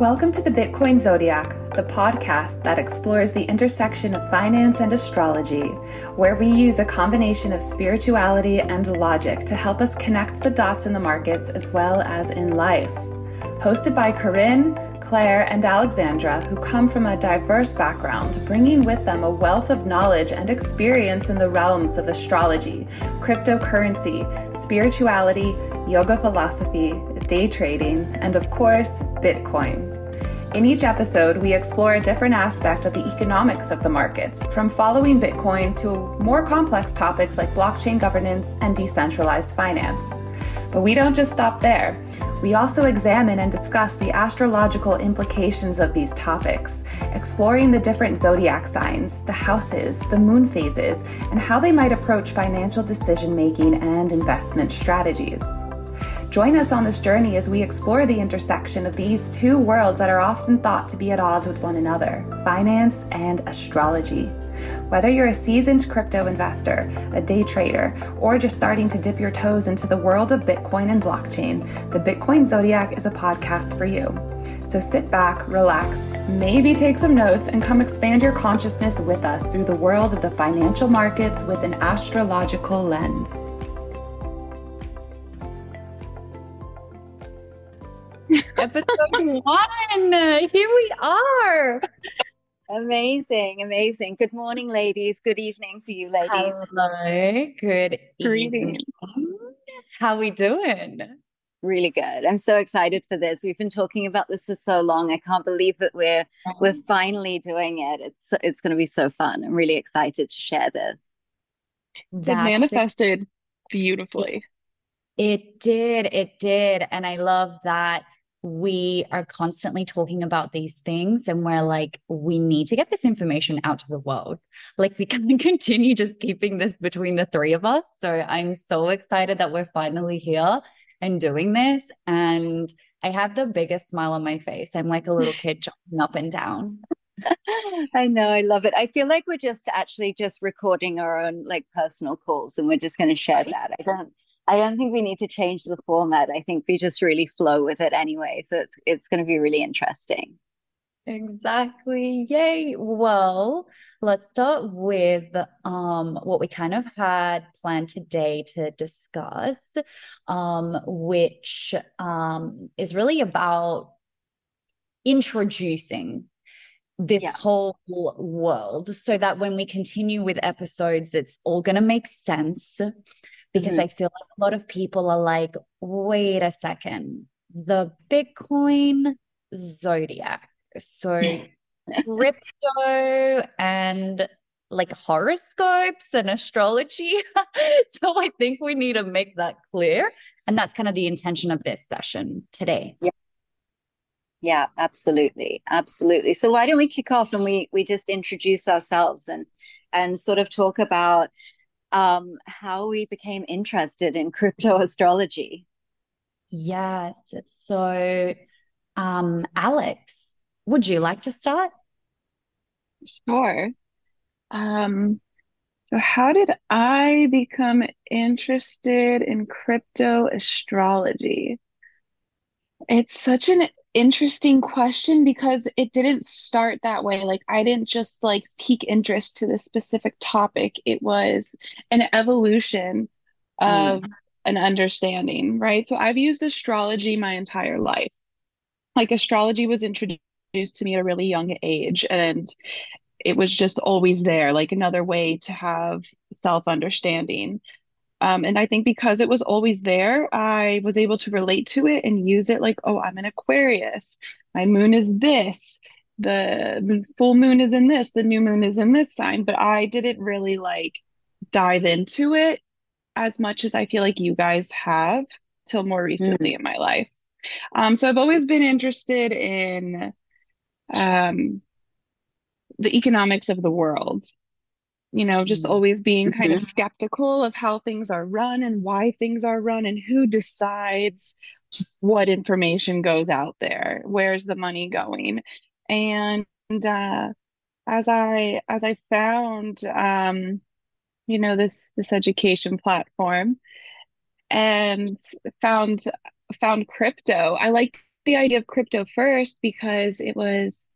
Welcome to the Bitcoin Zodiac, the podcast that explores the intersection of finance and astrology, where we use a combination of spirituality and logic to help us connect the dots in the markets as well as in life. Hosted by Corinne, Claire, and Alexandra, who come from a diverse background, bringing with them a wealth of knowledge and experience in the realms of astrology, cryptocurrency, spirituality, yoga philosophy, day trading, and of course, Bitcoin. In each episode, we explore a different aspect of the economics of the markets, from following Bitcoin to more complex topics like blockchain governance and decentralized finance. But we don't just stop there. We also examine and discuss the astrological implications of these topics, exploring the different zodiac signs, the houses, the moon phases, and how they might approach financial decision making and investment strategies. Join us on this journey as we explore the intersection of these two worlds that are often thought to be at odds with one another finance and astrology. Whether you're a seasoned crypto investor, a day trader, or just starting to dip your toes into the world of Bitcoin and blockchain, the Bitcoin Zodiac is a podcast for you. So sit back, relax, maybe take some notes, and come expand your consciousness with us through the world of the financial markets with an astrological lens. Episode one. Here we are. Amazing, amazing. Good morning, ladies. Good evening for you, ladies. Hello. Good Greetings. evening. How we doing? Really good. I'm so excited for this. We've been talking about this for so long. I can't believe that we're we're finally doing it. It's it's going to be so fun. I'm really excited to share this. It That's manifested beautifully. It did. It did. And I love that we are constantly talking about these things and we're like, we need to get this information out to the world. Like, we can't continue just keeping this between the three of us. So I'm so excited that we're finally here and doing this. And I have the biggest smile on my face. I'm like a little kid jumping up and down. I know, I love it. I feel like we're just actually just recording our own like personal calls and we're just going to share that. I don't I don't think we need to change the format. I think we just really flow with it anyway. So it's it's going to be really interesting. Exactly. Yay. Well, let's start with um, what we kind of had planned today to discuss, um, which um, is really about introducing this Yeah. whole world so that when we continue with episodes, it's all going to make sense. Because Mhm. I feel like a lot of people are like, wait a second, the Bitcoin zodiac. So crypto and like horoscopes and astrology. So I think we need to make that clear. And that's kind of the intention of this session today. Yeah. Yeah, absolutely. Absolutely. So why don't we kick off and we we just introduce ourselves and and sort of talk about um how we became interested in crypto astrology. Yes. So, um, Alex, would you like to start? Sure. Um, so how did I become interested in crypto astrology? It's such an interesting question because it didn't start that way. Like I didn't just like pique interest to this specific topic. It was an evolution of mm. an understanding, right? So I've used astrology my entire life. Like astrology was introduced to me at a really young age, and it was just always there, like another way to have self-understanding. Um, and I think because it was always there, I was able to relate to it and use it like, oh, I'm an Aquarius. My moon is this. The full moon is in this. The new moon is in this sign. But I didn't really like dive into it as much as I feel like you guys have till more recently in my life. Um, so I've always been interested in um, the economics of the world you know, just Mm. always being kind of skeptical of how things are run and why things are run and who decides what information goes out there, where's the money going. And uh, as I as I found um, you know, this this education platform and found found crypto, I like the idea of crypto first because it was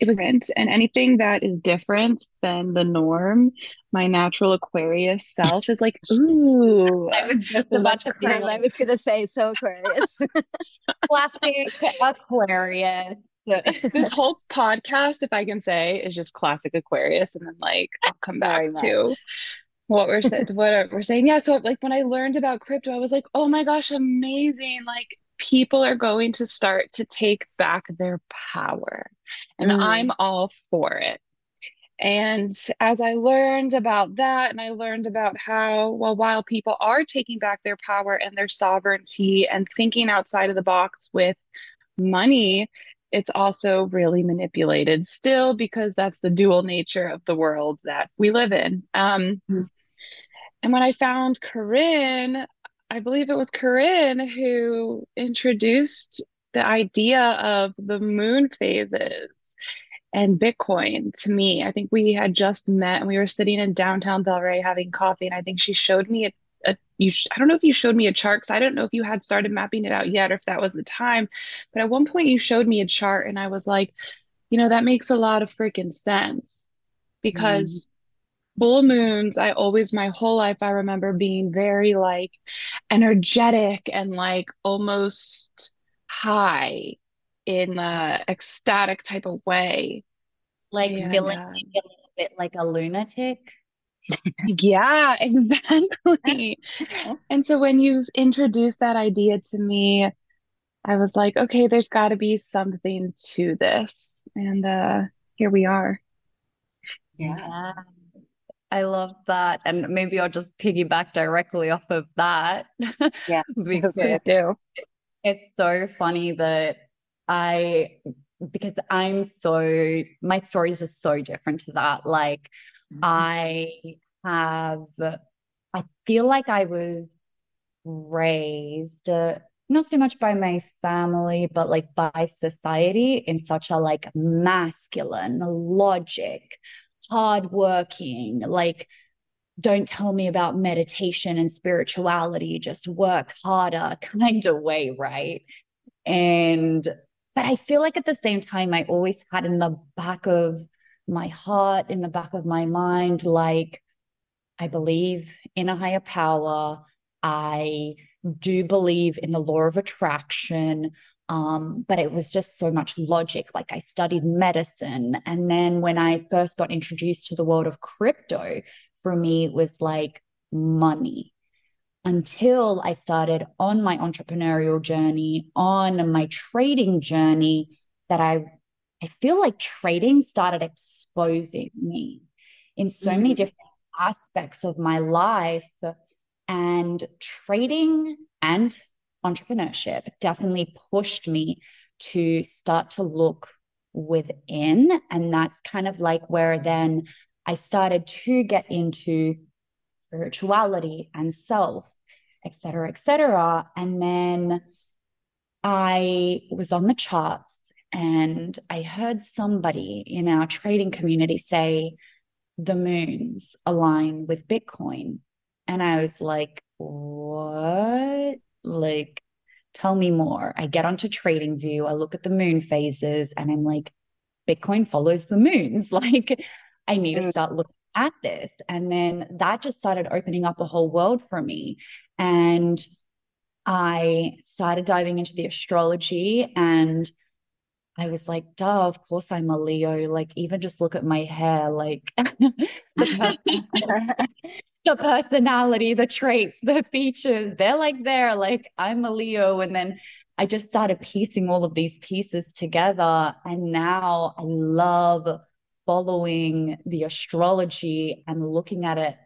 it was different and anything that is different than the norm my natural aquarius self is like ooh i was just about to I was gonna say so aquarius. Classic aquarius. This whole podcast if i can say is just classic aquarius and then like i'll come back to what we're saying what we're saying. Yeah so like when i learned about crypto i was like oh my gosh amazing like people are going to start to take back their power and mm. i'm all for it and as i learned about that and i learned about how well while people are taking back their power and their sovereignty and thinking outside of the box with money it's also really manipulated still because that's the dual nature of the world that we live in um, mm. And when I found Corinne, I believe it was Corinne who introduced the idea of the moon phases and Bitcoin to me. I think we had just met and we were sitting in downtown Delray having coffee. And I think she showed me a, a you sh- I don't know if you showed me a chart because I don't know if you had started mapping it out yet or if that was the time. But at one point you showed me a chart and I was like, you know, that makes a lot of freaking sense because mm. bull moons i always my whole life i remember being very like energetic and like almost high in a ecstatic type of way like and, feeling uh, like a little bit like a lunatic yeah exactly and so when you introduced that idea to me i was like okay there's got to be something to this and uh here we are yeah I love that. And maybe I'll just piggyback directly off of that. Yeah. because do. It's so funny that I because I'm so my story is just so different to that. Like mm-hmm. I have I feel like I was raised uh, not so much by my family but like by society in such a like masculine logic hardworking, like, don't tell me about meditation and spirituality, just work harder kind of way, right? And, but I feel like at the same time, I always had in the back of my heart, in the back of my mind, like, I believe in a higher power. I do believe in the law of attraction. Um, but it was just so much logic. Like I studied medicine. And then when I first got introduced to the world of crypto, for me, was like money until I started on my entrepreneurial journey, on my trading journey, that I I feel like trading started exposing me in so mm-hmm. many different aspects of my life. And trading and entrepreneurship definitely pushed me to start to look within. And that's kind of like where then I started to get into spirituality and self, et cetera, et cetera. And then I was on the charts and I heard somebody in our trading community say the moons align with Bitcoin. And I was like, what? like tell me more i get onto trading view i look at the moon phases and i'm like bitcoin follows the moons like i need to mm. start looking at this and then that just started opening up a whole world for me and i started diving into the astrology and I was like, duh, of course I'm a Leo. Like, even just look at my hair, like the person, the personality, the traits, the features, they're like there, like I'm a Leo. And then I just started piecing all of these pieces together. And now I love following the astrology and looking at it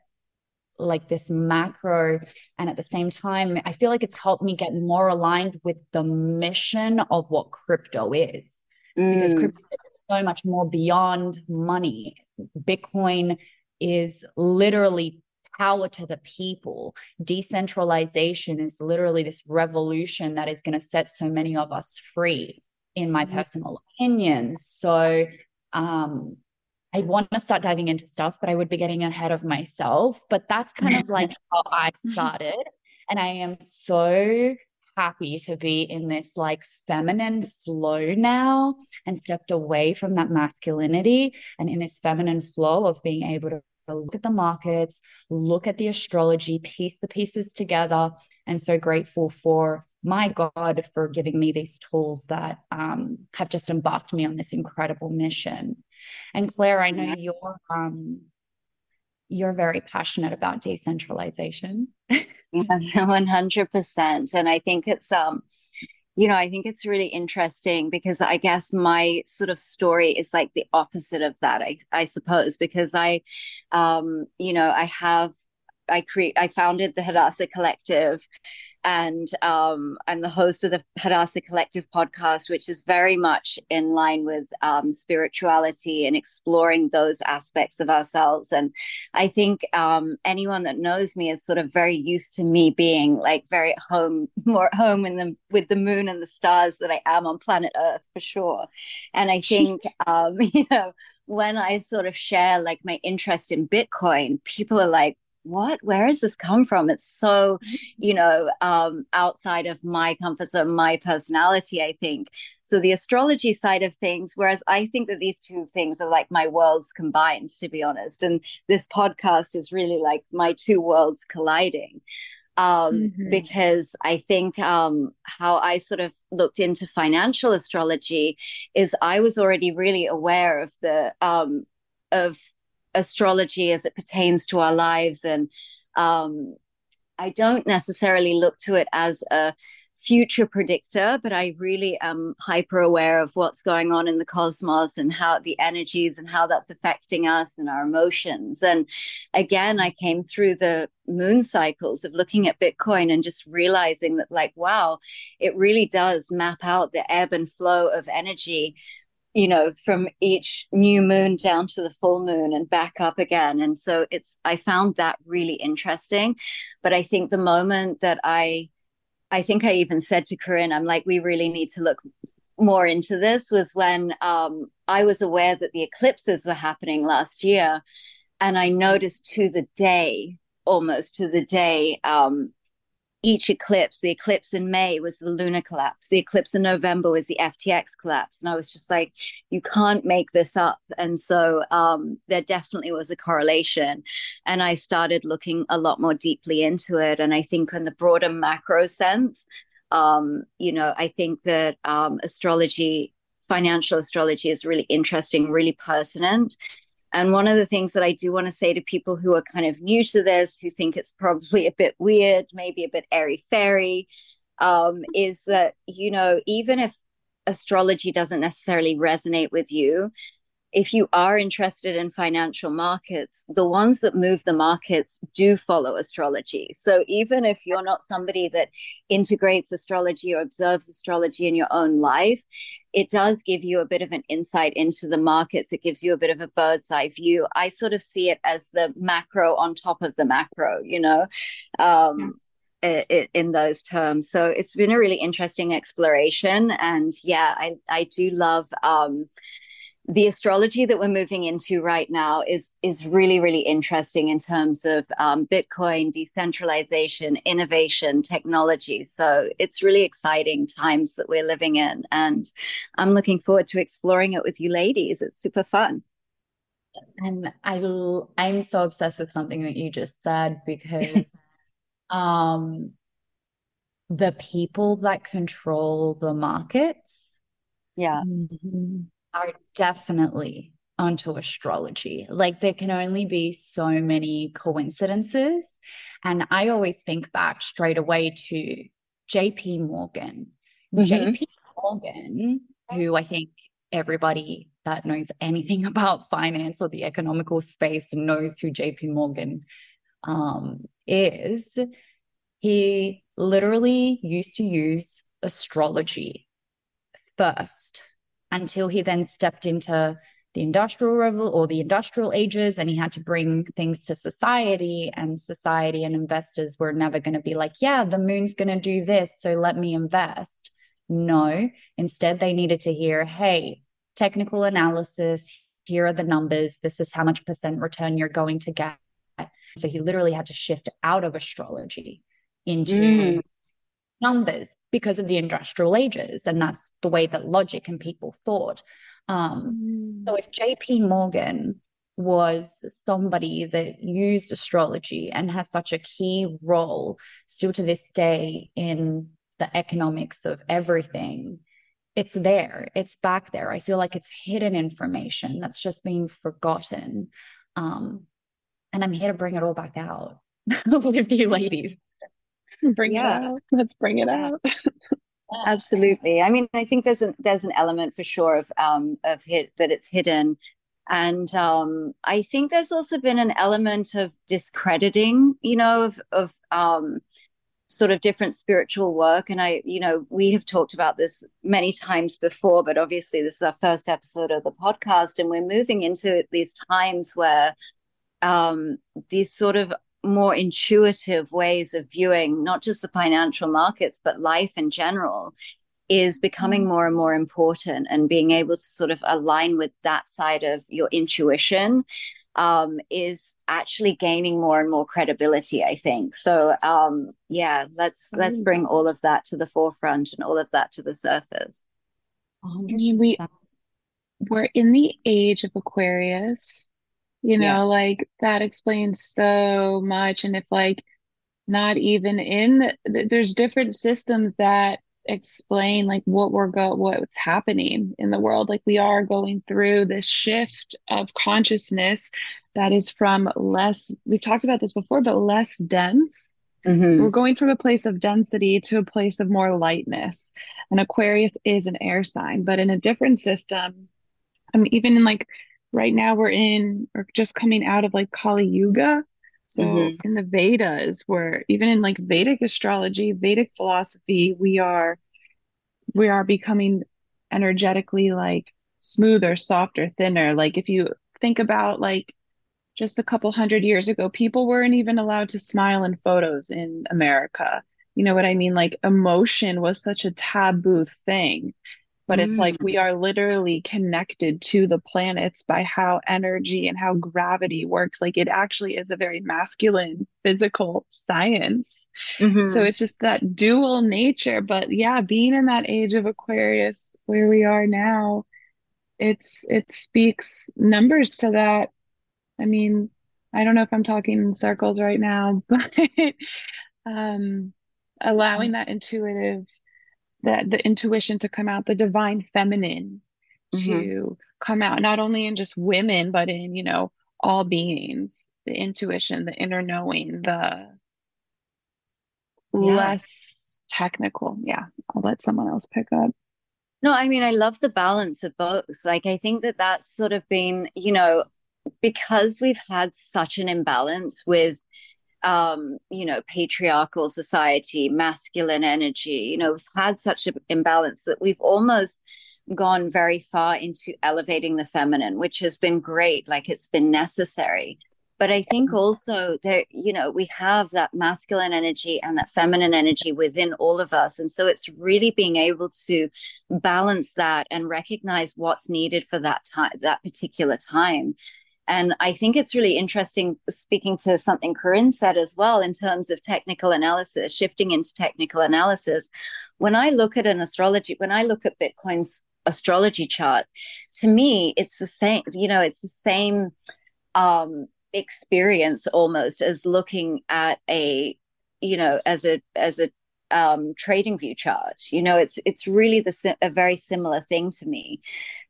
like this macro. And at the same time, I feel like it's helped me get more aligned with the mission of what crypto is. Mm. Because crypto is so much more beyond money. Bitcoin is literally power to the people. Decentralization is literally this revolution that is going to set so many of us free, in my mm-hmm. personal opinion. So, um, I want to start diving into stuff, but I would be getting ahead of myself. But that's kind of like how I started. And I am so happy to be in this like feminine flow now and stepped away from that masculinity and in this feminine flow of being able to look at the markets, look at the astrology, piece the pieces together. And so grateful for my God for giving me these tools that um, have just embarked me on this incredible mission. And Claire, I know you're um, you're very passionate about decentralization. One hundred percent, and I think it's um, you know, I think it's really interesting because I guess my sort of story is like the opposite of that. I I suppose because I, um, you know, I have I create I founded the Hadassah Collective and um, I'm the host of the Hadassah Collective podcast, which is very much in line with um, spirituality and exploring those aspects of ourselves. And I think um, anyone that knows me is sort of very used to me being like very at home, more at home in the with the moon and the stars that I am on planet Earth for sure. And I think um, you know when I sort of share like my interest in Bitcoin, people are like, what? Where has this come from? It's so you know um outside of my comfort zone my personality i think. So the astrology side of things whereas i think that these two things are like my worlds combined to be honest. And this podcast is really like my two worlds colliding. Um, mm-hmm. because I think um, how I sort of looked into financial astrology is I was already really aware of the um, of astrology as it pertains to our lives. And um, i don't necessarily look to it as a future predictor but i really am hyper aware of what's going on in the cosmos and how the energies and how that's affecting us and our emotions. And again i came through the moon cycles of looking at bitcoin and just realizing that like wow it really does map out the ebb and flow of energy you know from each new moon down to the full moon and back up again. And so it's i found that really interesting. But i think the moment that i i think i even said to corinne i'm like we really need to look more into this was when um, i was aware that the eclipses were happening last year. And i noticed to the day almost to the day um, each eclipse. The eclipse in May was the Luna collapse. The eclipse in November was the FTX collapse. And I was just like, you can't make this up. And so um, there definitely was a correlation. And I started looking a lot more deeply into it. And I think in the broader macro sense, um, you know, I think that um, astrology, financial astrology is really interesting, really pertinent. And one of the things that I do want to say to people who are kind of new to this, who think it's probably a bit weird, maybe a bit airy fairy, um, is that, you know, even if astrology doesn't necessarily resonate with you, if you are interested in financial markets, the ones that move the markets do follow astrology. So even if you're not somebody that integrates astrology or observes astrology in your own life, it does give you a bit of an insight into the markets. It gives you a bit of a bird's eye view. I sort of see it as the macro on top of the macro, you know. Um, yes in those terms. So it's been a really interesting exploration. And yeah, I, I do love um, the astrology that we're moving into right now is is really really interesting in terms of um, Bitcoin, decentralization, innovation, technology. So it's really exciting times that we're living in, and I'm looking forward to exploring it with you ladies. It's super fun. And I I'm so obsessed with something that you just said because um the people that control the markets yeah mm-hmm are definitely onto astrology. Like there can only be so many coincidences. And I always think back straight away to JP Morgan. Mm-hmm. JP Morgan, who I think everybody that knows anything about finance or the economical space knows who JP Morgan um, is, he literally used to use astrology first until he then stepped into the industrial revolution or the industrial ages and he had to bring things to society and society and investors were never going to be like yeah the moon's going to do this so let me invest. No instead they needed to hear hey technical analysis here are the numbers this is how much percent return you're going to get. So he literally had to shift out of astrology into mm numbers because of the industrial ages. And that's the way that logic and people thought. Um, mm. So if JP Morgan was somebody that used astrology and has such a key role still to this day in the economics of everything, it's there, it's back there. I feel like it's hidden information that's just being forgotten. Um, and I'm here to bring it all back out with you ladies. Bring yeah. it out. Let's bring it out. Absolutely. I mean, I think there's an there's an element for sure of um of hit that it's hidden. And um, I think there's also been an element of discrediting, you know, of of um, sort of different spiritual work. And I, you know, we have talked about this many times before, but obviously this is our first episode of the podcast, and we're moving into these times where um, these sort of more intuitive ways of viewing not just the financial markets but life in general is becoming mm. more and more important and being able to sort of align with that side of your intuition um, is actually gaining more and more credibility i think. So um, yeah let's let's bring all of that to the forefront and all of that to the surface. I mean we we're in the age of aquarius you know yeah. like that explains so much and if like not even in the, there's different systems that explain like what we're go what's happening in the world like we are going through this shift of consciousness that is from less we've talked about this before but less dense mm-hmm. we're going from a place of density to a place of more lightness and aquarius is an air sign but in a different system i mean even in like right now we're in or just coming out of like Kali Yuga. So mm-hmm. in the Vedas, where even in like Vedic astrology, Vedic philosophy, we are we are becoming energetically like smoother, softer, thinner. Like if you think about like just a couple hundred years ago, people weren't even allowed to smile in photos in America. You know what I mean? Like emotion was such a taboo thing but it's like we mm. are literally connected to the planets by how energy and how gravity works. Like it actually is a very masculine physical science. Mm-hmm. so it's just that dual nature. But yeah being in that age of aquarius where we are now it's it speaks numbers to that. I mean i don't know if i'm talking in circles right now but um allowing that intuitive that the intuition to come out, the divine feminine mm-hmm. to come out, not only in just women, but in, you know, all beings, the intuition, the inner knowing, the yeah. less technical. Yeah. I'll let someone else pick up. No, I mean, I love the balance of both. Like, I think that that's sort of been, you know, because we've had such an imbalance with um, you know, patriarchal society, masculine energy. You know, we've had such an imbalance that we've almost gone very far into elevating the feminine, which has been great. Like it's been necessary. But I think also that, you know, we have that masculine energy and that feminine energy within all of us. And so it's really being able to balance that and recognize what's needed for that time, that particular time. And I think it's really interesting speaking to something Corinne said as well in terms of technical analysis, shifting into technical analysis. When I look at an astrology, when I look at Bitcoin's astrology chart, to me, it's the same, you know, it's the same um, experience almost as looking at a, you know, as a, as a, um, trading view chart you know it's it's really the a very similar thing to me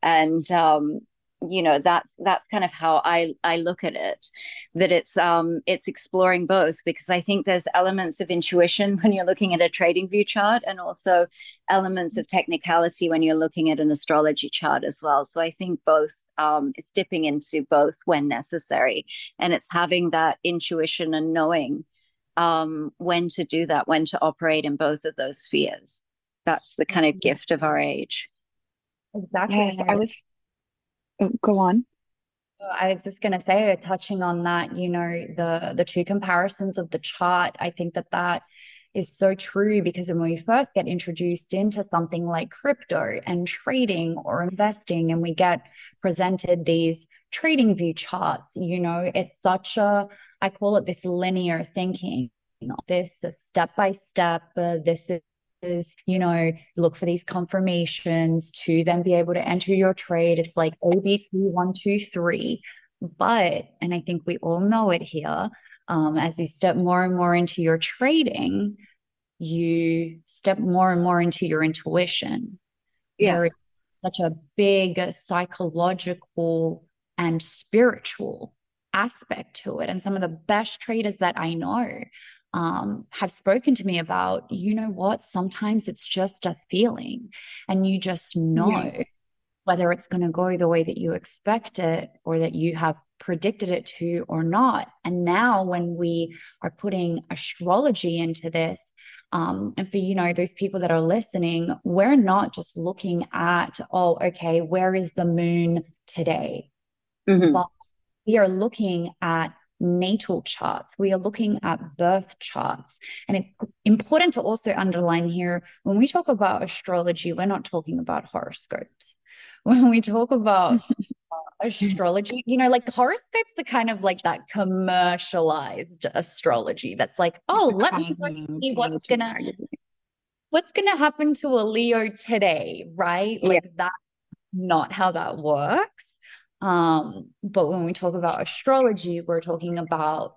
and um, you know that's that's kind of how i i look at it that it's um it's exploring both because i think there's elements of intuition when you're looking at a trading view chart and also elements of technicality when you're looking at an astrology chart as well. So i think both um it's dipping into both when necessary and it's having that intuition and knowing um when to do that when to operate in both of those spheres. That's the kind of mm-hmm. gift of our age. Exactly. Yes, i was Oh, go on. I was just going to say, touching on that, you know, the the two comparisons of the chart. I think that that is so true because when we first get introduced into something like crypto and trading or investing, and we get presented these trading view charts, you know, it's such a I call it this linear thinking. This step by step. Uh, this is you know, look for these confirmations to then be able to enter your trade. It's like ABC one, two, three. But, and I think we all know it here, um, as you step more and more into your trading, you step more and more into your intuition. Yeah. There is such a big psychological and spiritual aspect to it. And some of the best traders that I know um, have spoken to me about, you know what, sometimes it's just a feeling and you just know yes. whether it's going to go the way that you expect it or that you have predicted it to or not. And now, when we are putting astrology into this, um, and for you know those people that are listening, we're not just looking at oh, okay, where is the moon today? Mm-hmm. But we are looking at natal charts. We are looking at birth charts. And it's important to also underline here when we talk about astrology, we're not talking about horoscopes. When we talk about astrology, you know, like horoscopes are kind of like that commercialized astrology that's like, oh, let me see what's gonna what's gonna happen to a Leo today, right? Like yeah. that's not how that works. Um, but when we talk about astrology, we're talking about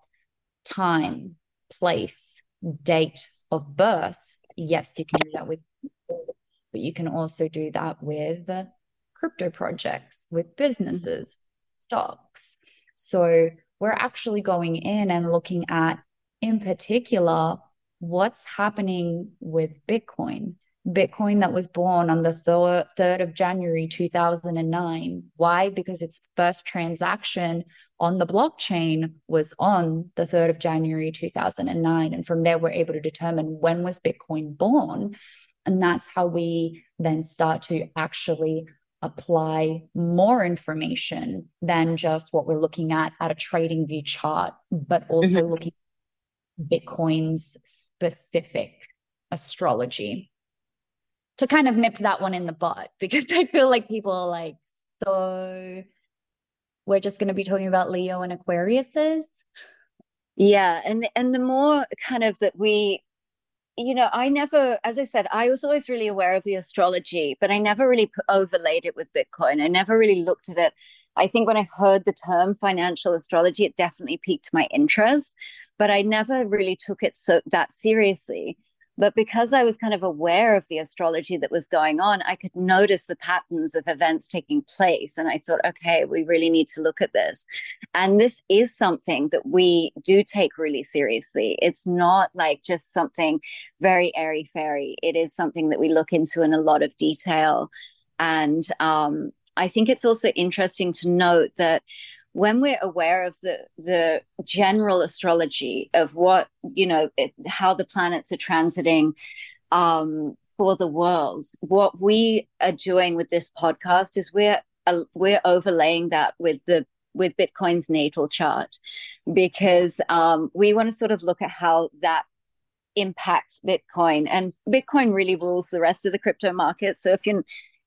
time, place, date of birth. Yes, you can do that with, but you can also do that with crypto projects, with businesses, stocks. So we're actually going in and looking at, in particular, what's happening with Bitcoin Bitcoin that was born on the 3rd of January 2009. Why? Because its first transaction on the blockchain was on the 3rd of January 2009. And from there, we're able to determine when was Bitcoin born. And that's how we then start to actually apply more information than just what we're looking at at a trading view chart, but also mm-hmm. looking Bitcoin's specific astrology to kind of nip that one in the bud because I feel like people are like, so we're just going to be talking about Leo and Aquariuses. Yeah, and and the more kind of that we you know, I never, as I said, I was always really aware of the astrology, but I never really overlaid it with Bitcoin. I never really looked at it. I think when I heard the term financial astrology, it definitely piqued my interest, but I never really took it so that seriously. But because I was kind of aware of the astrology that was going on, I could notice the patterns of events taking place. And I thought, okay, we really need to look at this. And this is something that we do take really seriously. It's not like just something very airy fairy, it is something that we look into in a lot of detail. And um, I think it's also interesting to note that when we're aware of the the general astrology of what you know it, how the planets are transiting um, for the world what we are doing with this podcast is we're uh, we're overlaying that with the with bitcoin's natal chart because um, we want to sort of look at how that impacts bitcoin. And bitcoin really rules the rest of the crypto market. So if you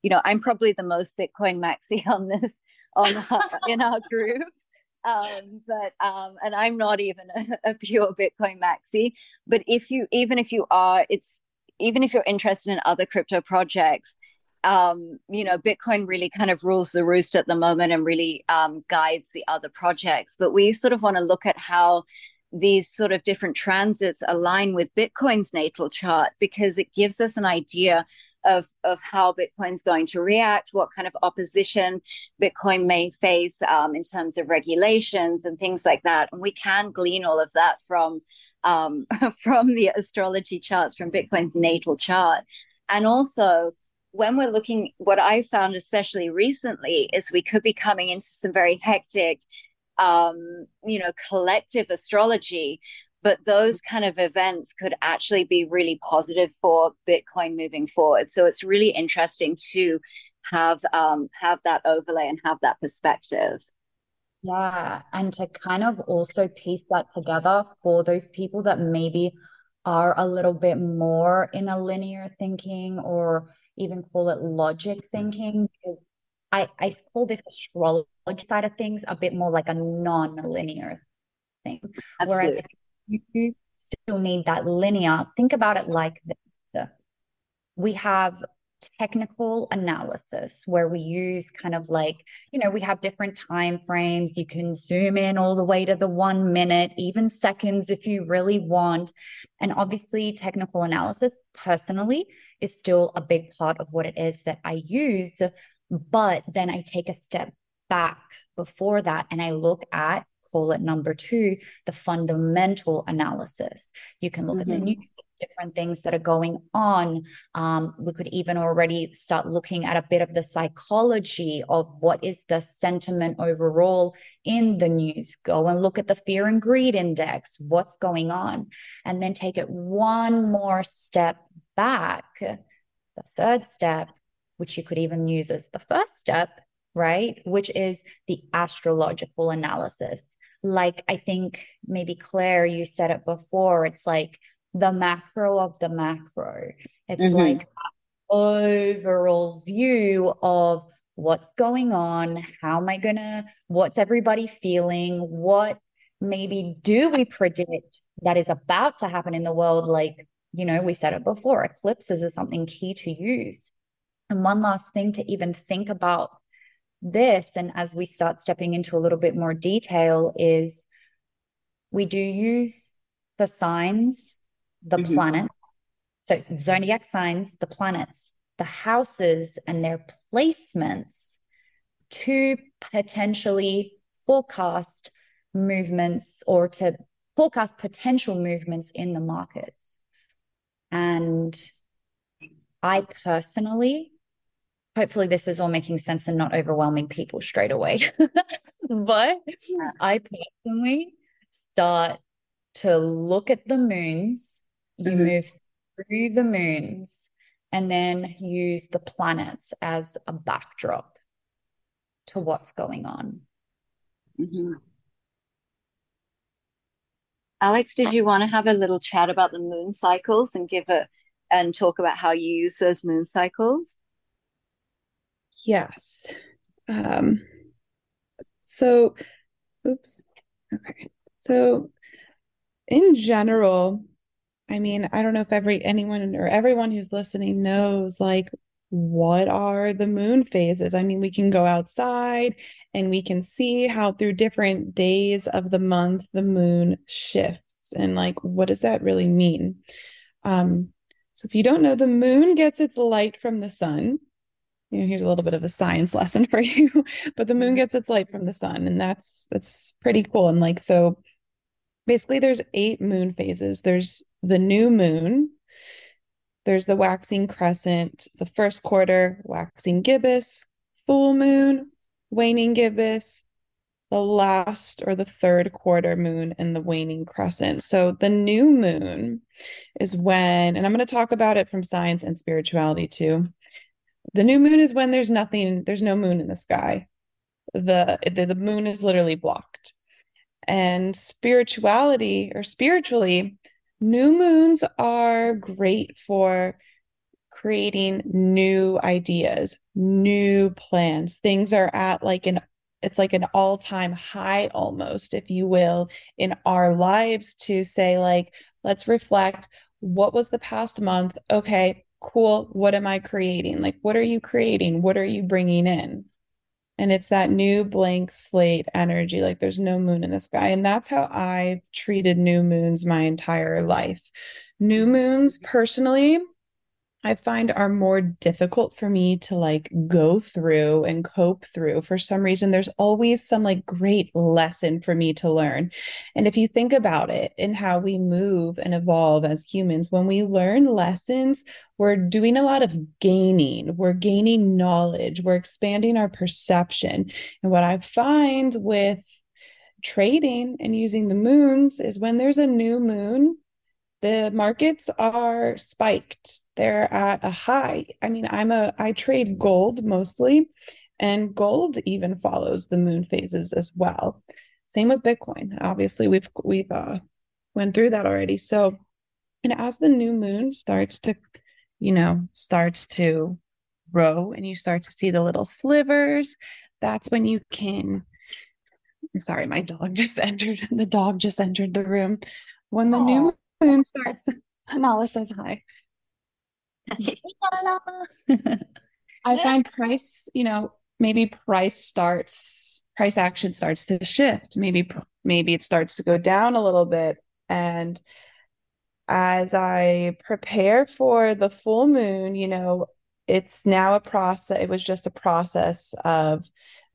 you know i'm probably the most bitcoin maxi on this on in our group. Um, but um, and I'm not even a, a, pure Bitcoin maxi. But if you even if you are, it's even if you're interested in other crypto projects, um, you know, Bitcoin really kind of rules the roost at the moment and really um, guides the other projects. But we sort of want to look at how these sort of different transits align with Bitcoin's natal chart because it gives us an idea of, of how Bitcoin's going to react, what kind of opposition Bitcoin may face um, in terms of regulations and things like that. And we can glean all of that from um, from the astrology charts, from Bitcoin's natal chart. And also, when we're looking, what I found especially recently is we could be coming into some very hectic um, you know, collective astrology but those kind of events could actually be really positive for bitcoin moving forward so it's really interesting to have um, have that overlay and have that perspective yeah and to kind of also piece that together for those people that maybe are a little bit more in a linear thinking or even call it logic thinking because I, I call this astrology side of things a bit more like a non-linear thing. Absolutely. Whereas you still need that linear. Think about it like this. We have technical analysis where we use kind of like you know we have different time frames. You can zoom in all the way to the 1 minute even seconds if you really want. And obviously technical analysis personally is still a big part of what it is that I use but then I take a step back before that and I look at call it number 2 the fundamental analysis you can look mm-hmm. at the new different things that are going on. Um, we could even already start looking at a bit of the psychology of what is the sentiment overall in the news. Go and look at the fear and greed index, what's going on, and then take it one more step back. The third step, which you could even use as the first step, right? Which is the astrological analysis. Like I think maybe Claire, you said it before, it's like the macro of the macro. It's mm-hmm. like overall view of what's going on, how am I gonna, what's everybody feeling, what maybe do we predict that is about to happen in the world? Like, you know, we said it before, eclipses is something key to use. And one last thing to even think about this, and as we start stepping into a little bit more detail, is we do use the signs the mm-hmm. planets. So, zodiac signs, the planets, the houses, and their placements to potentially forecast movements or to forecast potential movements in the markets. And I personally, hopefully, this is all making sense and not overwhelming people straight away. but I personally start to look at the moons you mm-hmm. move through the moons and then use the planets as a backdrop to what's going on. Mm-hmm. Alex, did you want to have a little chat about the moon cycles and give a and talk about how you use those moon cycles? Yes. Um, so, oops. Okay. So, in general, I mean, I don't know if every anyone or everyone who's listening knows like what are the moon phases? I mean, we can go outside and we can see how through different days of the month the moon shifts and like what does that really mean? Um so if you don't know the moon gets its light from the sun. You know, here's a little bit of a science lesson for you, but the moon mm-hmm. gets its light from the sun and that's that's pretty cool and like so basically there's eight moon phases. There's the new moon, there's the waxing crescent, the first quarter, waxing gibbous, full moon, waning gibbous, the last or the third quarter moon, and the waning crescent. So the new moon is when, and I'm going to talk about it from science and spirituality too. The new moon is when there's nothing, there's no moon in the sky. The, the, the moon is literally blocked. And spirituality or spiritually, New moons are great for creating new ideas, new plans. Things are at like an it's like an all-time high almost if you will in our lives to say like let's reflect what was the past month okay cool what am i creating? Like what are you creating? What are you bringing in? And it's that new blank slate energy like there's no moon in the sky. And that's how i've treated new moons my entire life. New moons personally I find are more difficult for me to like go through and cope through. For some reason, there's always some like great lesson for me to learn. And if you think about it and how we move and evolve as humans, when we learn lessons, we're doing a lot of gaining. We're gaining knowledge, we're expanding our perception. And what I find with trading and using the moons is when there's a new moon, the markets are spiked. They're at a high. I mean i'm a i trade gold mostly and gold even follows the moon phases as well. Same with bitcoin. Obviously we've we've uh went through that already. So and as the new moon starts to you know starts to grow and you start to see the little slivers that's when you can I'm sorry my dog just entered the dog just entered the room. When the Aww. new moon starts Nala says hi I find price, you know, maybe price starts, price action starts to shift. Maybe, maybe it starts to go down a little bit. And as I prepare for the full moon, you know, it's now a process. It was just a process of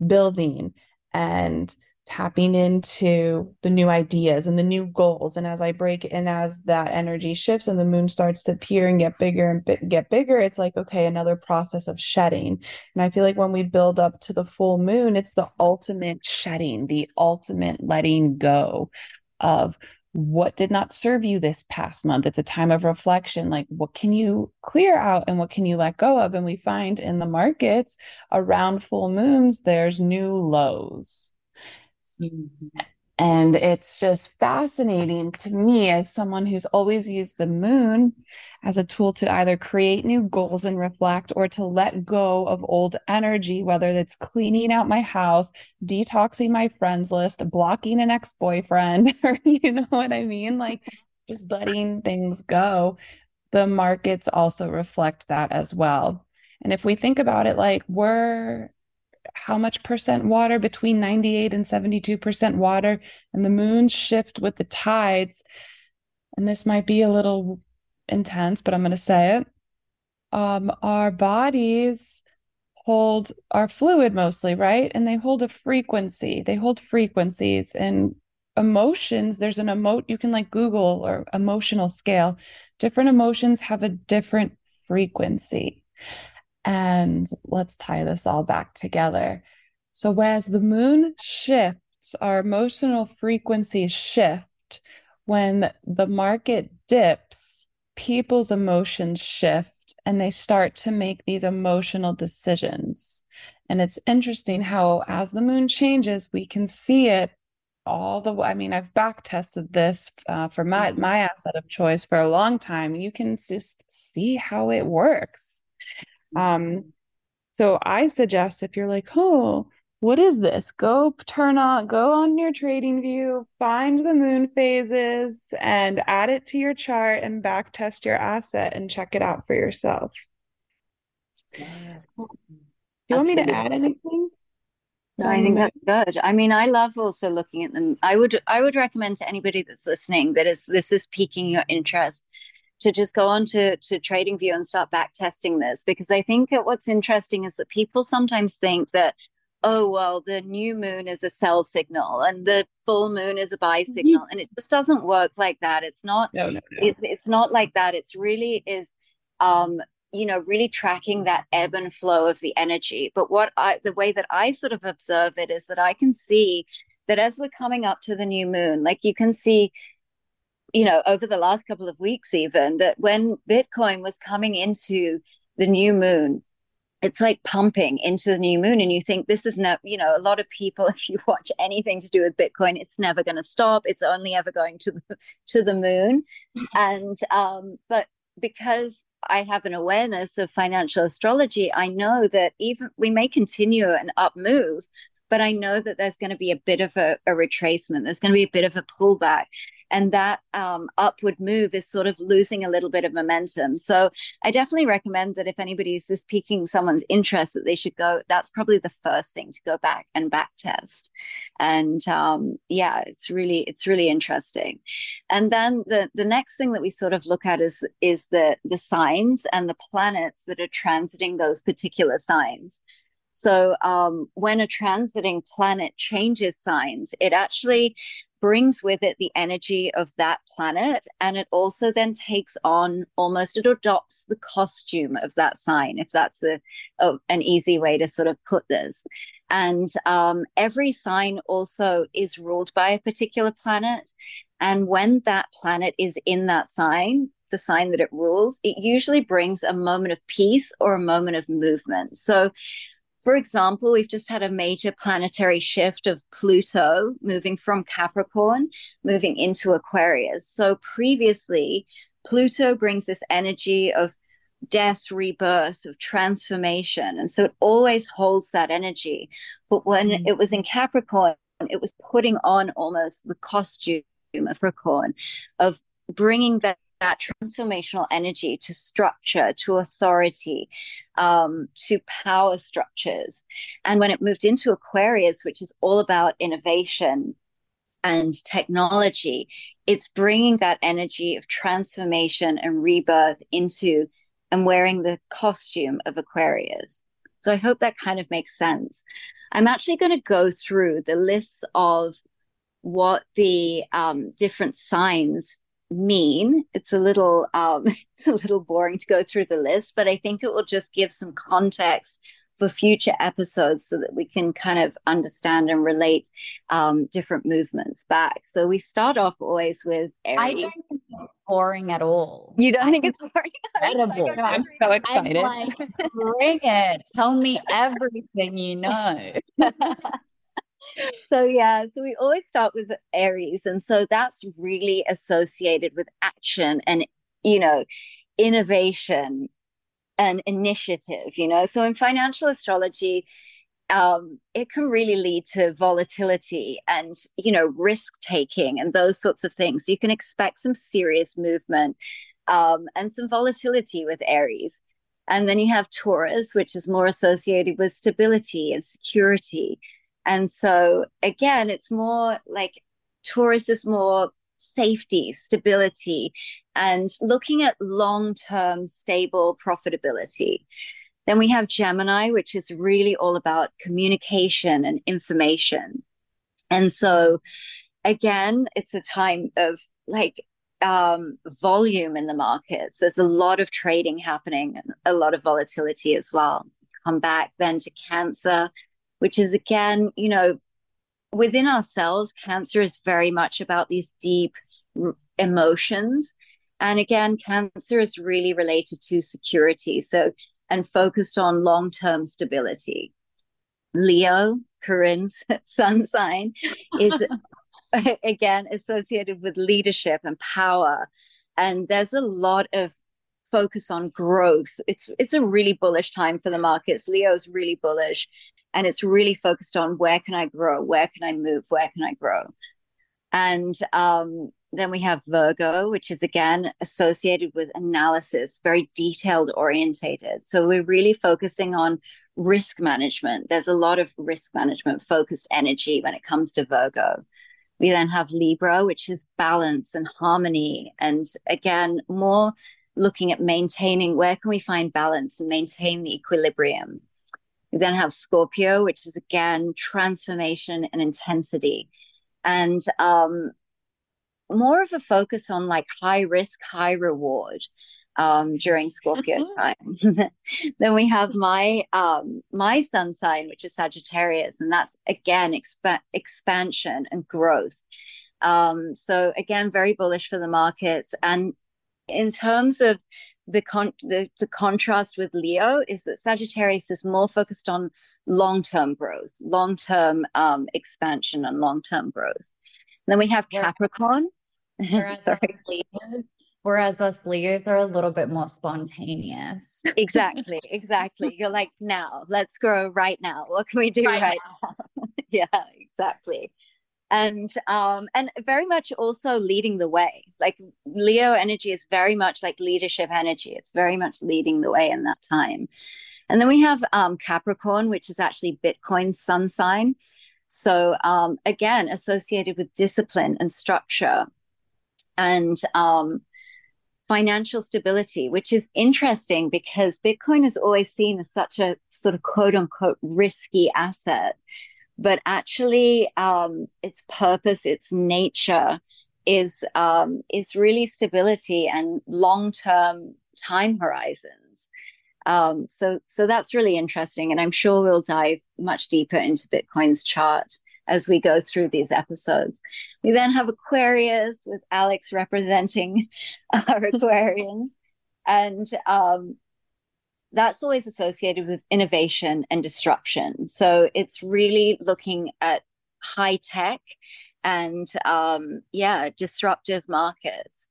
building and tapping into the new ideas and the new goals. And as I break and as that energy shifts and the moon starts to appear and get bigger and bi- get bigger, it's like, okay, another process of shedding. And I feel like when we build up to the full moon, it's the ultimate shedding, the ultimate letting go of what did not serve you this past month it's a time of reflection like what can you clear out and what can you let go of and we find in the markets around full moons there's new lows mm-hmm. And it's just fascinating to me as someone who's always used the moon as a tool to either create new goals and reflect or to let go of old energy, whether it's cleaning out my house, detoxing my friends list, blocking an ex boyfriend, or you know what I mean? Like just letting things go. The markets also reflect that as well. And if we think about it, like we're how much percent water? Between 98 and 72% water and the moons shift with the tides. And this might be a little intense but i'm going to say it. Um, our bodies hold our fluid mostly right? And they hold a frequency. They hold frequencies and emotions. There's an emote you can like google or emotional scale. Different emotions have a different frequency and let's tie this all back together. So, whereas the moon shifts, our emotional frequencies shift. When the market dips, people's emotions shift and they start to make these emotional decisions. And it's interesting how, as the moon changes, we can see it all the way. I mean, I've back tested this uh, for my my asset of choice for a long time. You can just see how it works um, so I suggest if you're like, oh, what is this? Go turn on, go on your TradingView, find the moon phases and add it to your chart and back test your asset and check it out for yourself. Yes. Do you Absolutely. want me to add anything? No, I think that's good. I mean, I love also looking at them. I would I would recommend to anybody that's listening that is this is piquing your interest to just go on to, to TradingView and start back testing this because I think what's interesting is that people sometimes think that oh well the new moon is a sell signal and the full moon is a buy mm-hmm. signal and it just doesn't work like that it's not no, no, no. It's, it's not like that it's really is um you know really tracking that ebb and flow of the energy but what i the way that i sort of observe it is that i can see that as we're coming up to the new moon like you can see you know, over the last couple of weeks, even that when Bitcoin was coming into the new moon, it's like pumping into the new moon and you think this is not you know a lot of people if you watch anything to do with bitcoin it's never going to stop it's only ever going to the to the moon. And um but because i have an awareness of financial astrology i know that even we may continue an up move but i know that there's going to be a bit of a, a retracement there's going to be a bit of a pullback and that um, upward move is sort of losing a little bit of momentum. So I definitely recommend that if anybody's just piquing someone's interest, that they should go. That's probably the first thing to go back and back test. And um, yeah, it's really it's really interesting. And then the the next thing that we sort of look at is is the the signs and the planets that are transiting those particular signs. So um, when a transiting planet changes signs, it actually brings with it the energy of that planet and it also then takes on almost it adopts the costume of that sign if that's a, a an easy way to sort of put this and um, every sign also is ruled by a particular planet and when that planet is in that sign the sign that it rules, it usually brings a moment of peace or a moment of movement. So for example, we've just had a major planetary shift of Pluto moving from Capricorn, moving into Aquarius. So previously, Pluto brings this energy of death, rebirth, of transformation. And so it always holds that energy. But when mm-hmm. it was in Capricorn, it was putting on almost the costume of Capricorn, of bringing that that transformational energy to structure, to authority, um, to power structures. And when it moved into Aquarius, which is all about innovation and technology, it's bringing that energy of transformation and rebirth into and wearing the costume of Aquarius. So I hope that kind of makes sense. I'm actually going to go through the lists of what the um, different signs mean. It's a little um, it's a little boring to go through the list, but I think it will just give some context for future episodes so that we can kind of understand and relate um, different movements back. So we start off always with Aries. I don't think it's boring at all. You don't I think it's boring? Incredible. Like, I'm so excited. I'm like, bring it. Tell me everything you know. So yeah so we always start with aries and so that's really associated with action and you know innovation and initiative you know? So in financial astrology um, it can really lead to volatility and you know risk taking and those sorts of things. You can expect some serious movement um, and some volatility with aries. And then you have taurus which is more associated with stability and security and so again, it's more like Taurus is more safety, stability, and looking at long term stable profitability. Then we have Gemini, which is really all about communication and information. And so, again, it's a time of like um, volume in the markets. There's a lot of trading happening and a lot of volatility as well. Come back then to Cancer, which is again, you know, within ourselves, cancer is very much about these deep r- emotions. And again, cancer is really related to security. So, and focused on long term stability. Leo, Corinne's sun sign, is again associated with leadership and power. And there's a lot of focus on growth. It's it's a really bullish time for the markets. Leo's really bullish and it's really focused on where can I grow, where can I move, where can I grow, and um, then we have Virgo, which is again associated with analysis, very detailed orientated. So we're really focusing on risk management. There's a lot of risk management focused energy when it comes to Virgo. We then have Libra, which is balance and harmony. And again, more looking at maintaining where can we find balance and maintain the equilibrium. We then have Scorpio, which is again transformation and intensity, and um, more of a focus on like high risk, high reward um, during Scorpio mm-hmm. time. then we have my um, my sun sign, which is Sagittarius, and that's again exp- expansion and growth. Um, so again, very bullish for the markets. And in terms of the, con- the, the contrast with Leo is that Sagittarius is more focused on long term growth, long term um, expansion, and long term growth. And then we have Capricorn. Whereas Sorry. Leos, whereas us Leos are a little bit more spontaneous. exactly, exactly. You're like, now, let's grow right now. What can we do right, right now? now? yeah, exactly and um and very much also leading the way like leo energy is very much like leadership energy. It's very much leading the way in that time. And then we have um capricorn which is actually bitcoin sun sign. So um again associated with discipline and structure and um financial stability which is interesting because bitcoin is always seen as such a sort of quote unquote risky asset. But actually um, its purpose, its nature is um, is really stability and long term time horizons. Um, so so that's really interesting, and I'm sure we'll dive much deeper into Bitcoin's chart as we go through these episodes. We then have Aquarius with Alex representing our Aquarians, and um, that's always associated with innovation and disruption. So it's really looking at high tech and um, yeah, disruptive markets.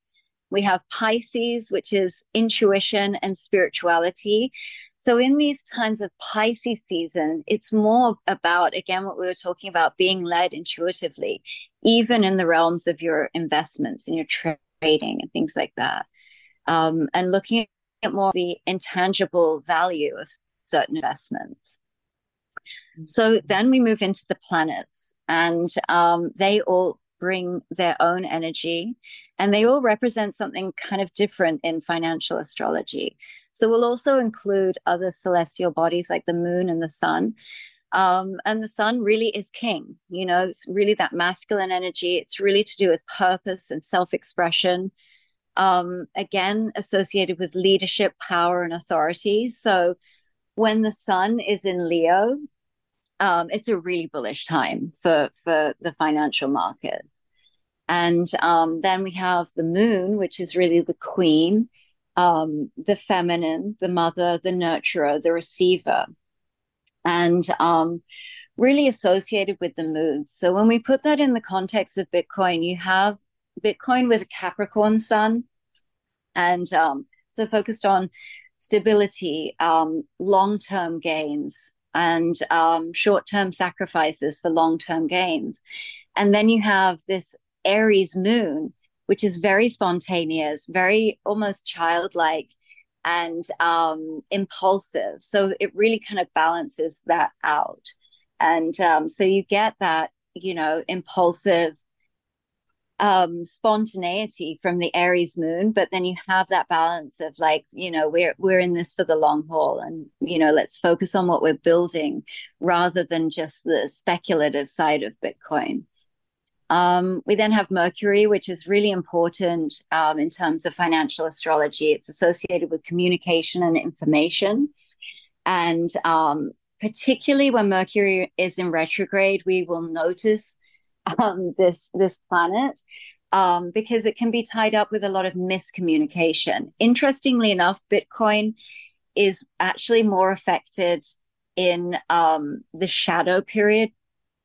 We have Pisces, which is intuition and spirituality. So, in these times of Pisces season, it's more about, again, what we were talking about being led intuitively, even in the realms of your investments and your trading and things like that. um, and looking at more the intangible value of certain investments. Mm-hmm. So then we move into the planets, and um, they all bring their own energy and they all represent something kind of different in financial astrology. So we'll also include other celestial bodies like the moon and the sun. Um, and the sun really is king. You know, it's really that masculine energy. It's really to do with purpose and self expression. Um, again, associated with leadership, power, and authority. So when the sun is in Leo, um, it's a really bullish time for, for the financial markets. And um, then we have the moon, which is really the queen, um, the feminine, the mother, the nurturer, the receiver and um, really associated with the moods. So when we put that in the context of Bitcoin, you have Bitcoin with a Capricorn sun, and um, so focused on stability, um, long term gains, and um, short term sacrifices for long term gains. And then you have this Aries moon, which is very spontaneous, very almost childlike, and um, impulsive. So it really kind of balances that out. And um, so you get that, you know, impulsive um, spontaneity from the Aries moon, but then you have that balance of like, you know, we're we're in this for the long haul, and you know, let's focus on what we're building rather than just the speculative side of Bitcoin. Um, we then have Mercury, which is really important um, in terms of financial astrology. It's associated with communication and information. And um, particularly when Mercury is in retrograde, we will notice um, this, this planet um, because it can be tied up with a lot of miscommunication. Interestingly enough, Bitcoin is actually more affected in um, the shadow period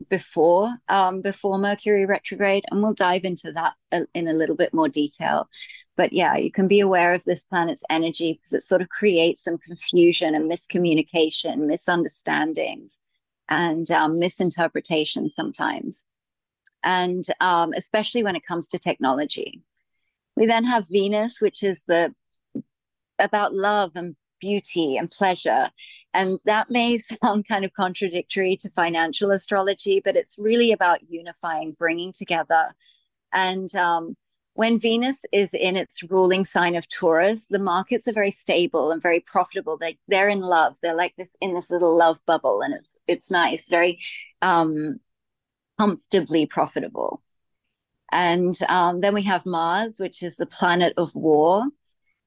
before um, before Mercury retrograde, and we'll dive into that in a little bit more detail. But yeah, you can be aware of this planet's energy because it sort of creates some confusion and miscommunication, misunderstandings, and um, misinterpretation sometimes, and um, especially when it comes to technology. We then have Venus, which is the about love and beauty and pleasure and that may sound kind of contradictory to financial astrology, but it's really about unifying, bringing together. And um, when Venus is in its ruling sign of Taurus, the markets are very stable and very profitable. They they're in love. They're like this in this little love bubble, and it's it's nice, very um, comfortably profitable. And um, then we have Mars, which is the planet of war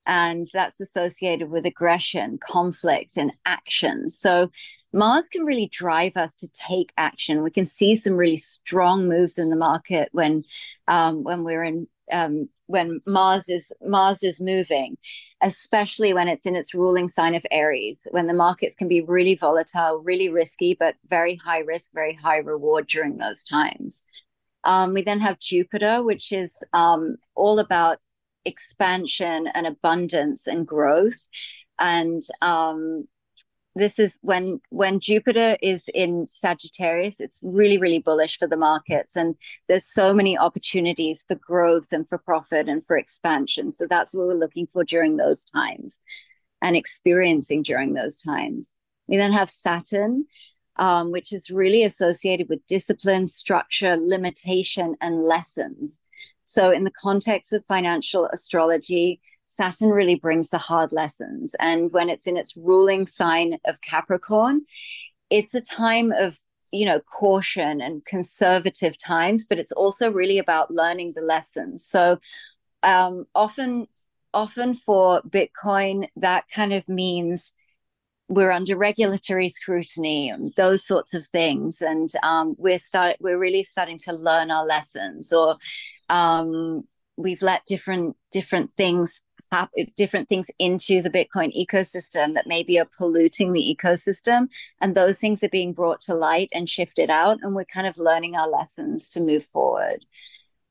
and that's associated with aggression, conflict, and action. So Mars can really drive us to take action. We can see some really strong moves in the market when um, when we're in um, when Mars is Mars is moving, especially when it's in its ruling sign of Aries, when the markets can be really volatile, really risky, but very high risk, very high reward during those times. Um, we then have Jupiter, which is um, all about expansion and abundance and growth and um, this is when when jupiter is in sagittarius it's really really bullish for the markets and there's so many opportunities for growth and for profit and for expansion. So that's what we're looking for during those times and experiencing during those times. We then have saturn um, which is really associated with discipline structure limitation and lessons. So, in the context of financial astrology, Saturn really brings the hard lessons. And when it's in its ruling sign of Capricorn, it's a time of you know caution and conservative times but it's also really about learning the lessons so um, often often for bitcoin that kind of means we're under regulatory scrutiny and those sorts of things and um, we're start we're really starting to learn our lessons or um, we've let different different things different things into the bitcoin ecosystem that maybe are polluting the ecosystem and those things are being brought to light and shifted out and we're kind of learning our lessons to move forward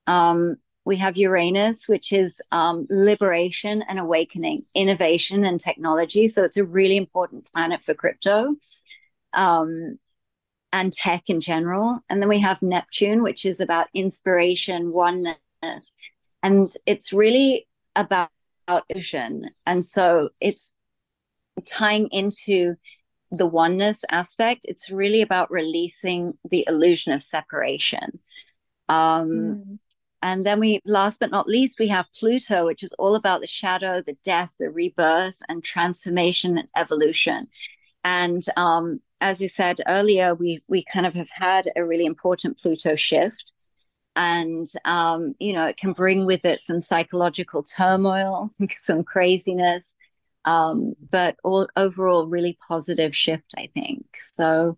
um, we have Uranus, which is um, liberation and awakening, innovation and technology. So it's a really important planet for crypto um, and tech in general. And then we have Neptune, which is about inspiration, oneness. And it's really about illusion. And so it's tying into the oneness aspect. It's really about releasing the illusion of separation. Um, mm. And then we, last but not least, we have Pluto, which is all about the shadow, the death, the rebirth, and transformation and evolution. And um, as I said earlier, we we kind of have had a really important Pluto shift, and um, you know it can bring with it some psychological turmoil, some craziness, um, but all overall really positive shift, I think. So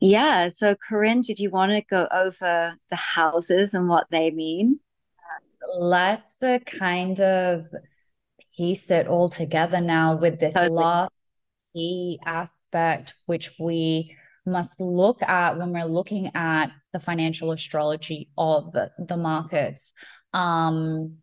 yeah. So, Corinne, did you want to go over the houses and what they mean? Let's uh, kind of piece it all together now with this totally. last key aspect, which we must look at when we're looking at the financial astrology of the markets. Um,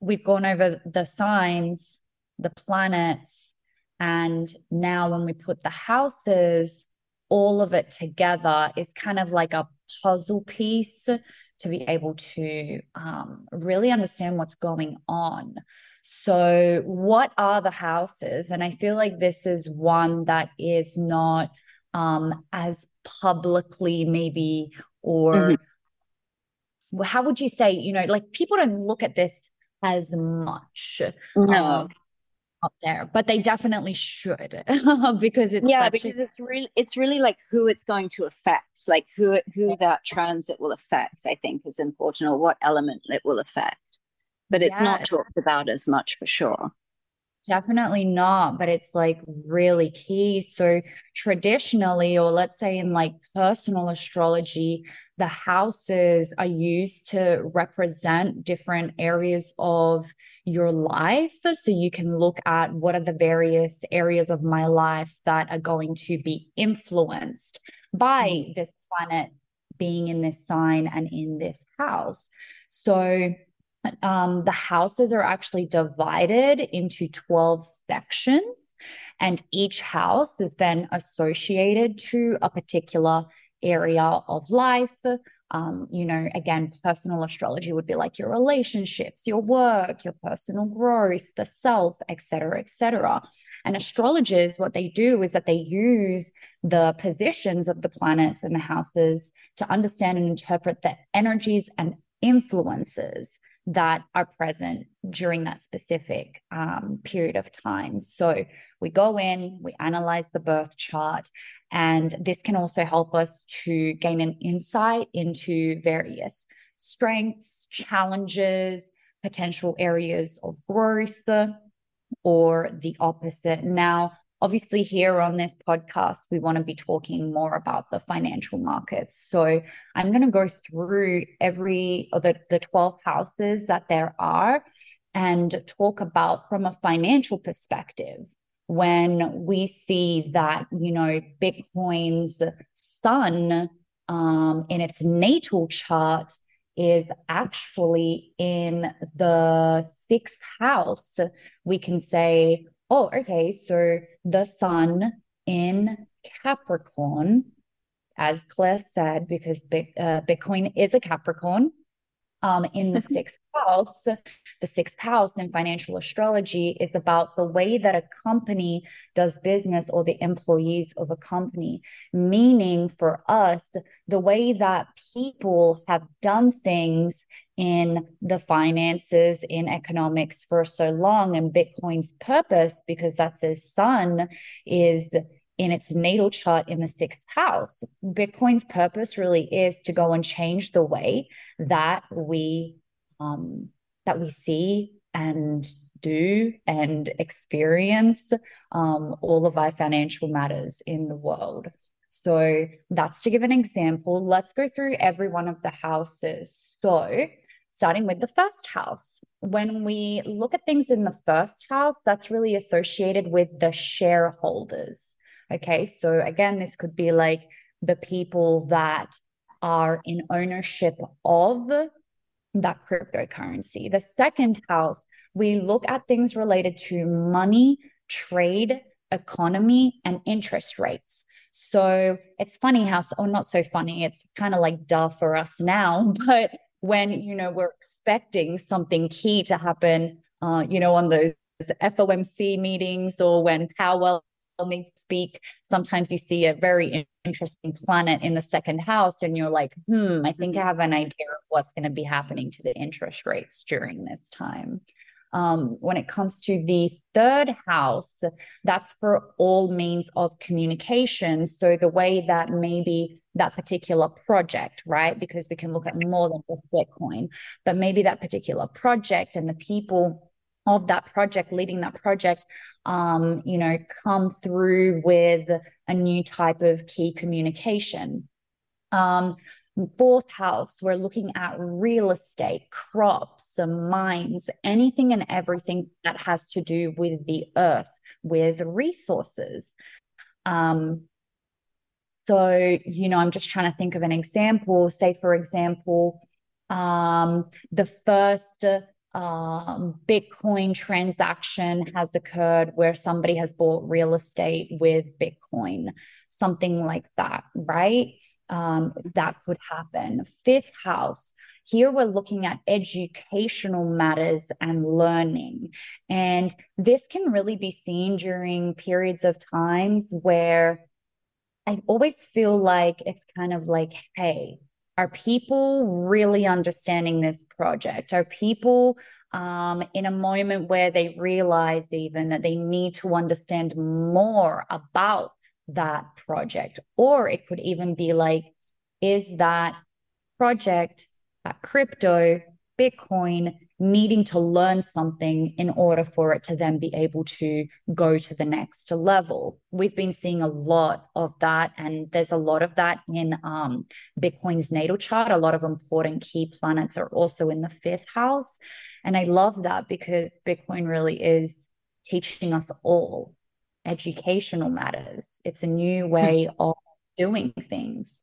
we've gone over the signs, the planets, and now, when we put the houses, all of it together is kind of like a puzzle piece to be able to um, really understand what's going on. So, what are the houses? And I feel like this is one that is not um, as publicly, maybe, or mm-hmm. how would you say, you know, like people don't look at this as much. No. Um, up there, but they definitely should because it's yeah, because a- it's really it's really like who it's going to affect, like who who that transit will affect. I think is important, or what element it will affect, but it's yeah. not talked about as much for sure. Definitely not, but it's like really key. So, traditionally, or let's say in like personal astrology, the houses are used to represent different areas of your life. So, you can look at what are the various areas of my life that are going to be influenced by mm-hmm. this planet being in this sign and in this house. So, um, the houses are actually divided into 12 sections, and each house is then associated to a particular area of life. Um, you know, again, personal astrology would be like your relationships, your work, your personal growth, the self, etc., etc. And astrologers, what they do is that they use the positions of the planets and the houses to understand and interpret the energies and influences that are present during that specific um, period of time. So we go in, we analyze the birth chart, and this can also help us to gain an insight into various strengths, challenges, potential areas of growth, or the opposite. Now, obviously here on this podcast we want to be talking more about the financial markets. So i'm going to go through every of the, the 12 houses that there are and talk about from a financial perspective when we see that you know bitcoin's sun um, in its natal chart is actually in the sixth house we can say oh, okay, so the sun in Capricorn, as Claire said, because uh, Bitcoin is a Capricorn, um, in the sixth house, the sixth house in financial astrology is about the way that a company does business or the employees of a company. Meaning for us, the way that people have done things in the finances, in economics for so long. And Bitcoin's purpose, because that's his sun, is in its natal chart in the sixth house. Bitcoin's purpose really is to go and change the way that we um, that we see and do and experience um, all of our financial matters in the world. So that's to give an example. Let's go through every one of the houses. So starting with the first house. When we look at things in the first house, that's really associated with the shareholders. Okay. So again, this could be like the people that are in ownership of that cryptocurrency. The second house, we look at things related to money, trade, economy, and interest rates. So it's funny how, or not so funny, it's kind of like duh for us now, but when you know we're expecting something key to happen uh, you know on those FOMC meetings or when Powell needs to speak sometimes you see a very interesting planet in the second house and you're like hmm I think I have an idea of what's going to be happening to the interest rates during this time um, when it comes to the third house, that's for all means of communication. So the way that maybe that particular project, right? Because we can look at more than just Bitcoin, but maybe that particular project and the people of that project leading that project um, you know come through with a new type of key communication um, Fourth house, we're looking at real estate, crops, and mines, anything and everything that has to do with the earth, with resources. Um, so, you know, I'm just trying to think of an example. Say, for example, um, the first um, Bitcoin transaction has occurred where somebody has bought real estate with Bitcoin, something like that, right? Um, that could happen. Fifth house, here we're looking at educational matters and learning. And this can really be seen during periods of times where I always feel like it's kind of like, hey, are people really understanding this project? Are people um, in a moment where they realize even that they need to understand more about that project. Or it could even be like, is that project, that crypto, Bitcoin needing to learn something in order for it to then be able to go to the next level. We've been seeing a lot of that, and there's a lot of that in um, Bitcoin's natal chart. A lot of important key planets are also in the fifth house. And I love that because Bitcoin really is teaching us all educational matters. It's a new hmm. way of doing things.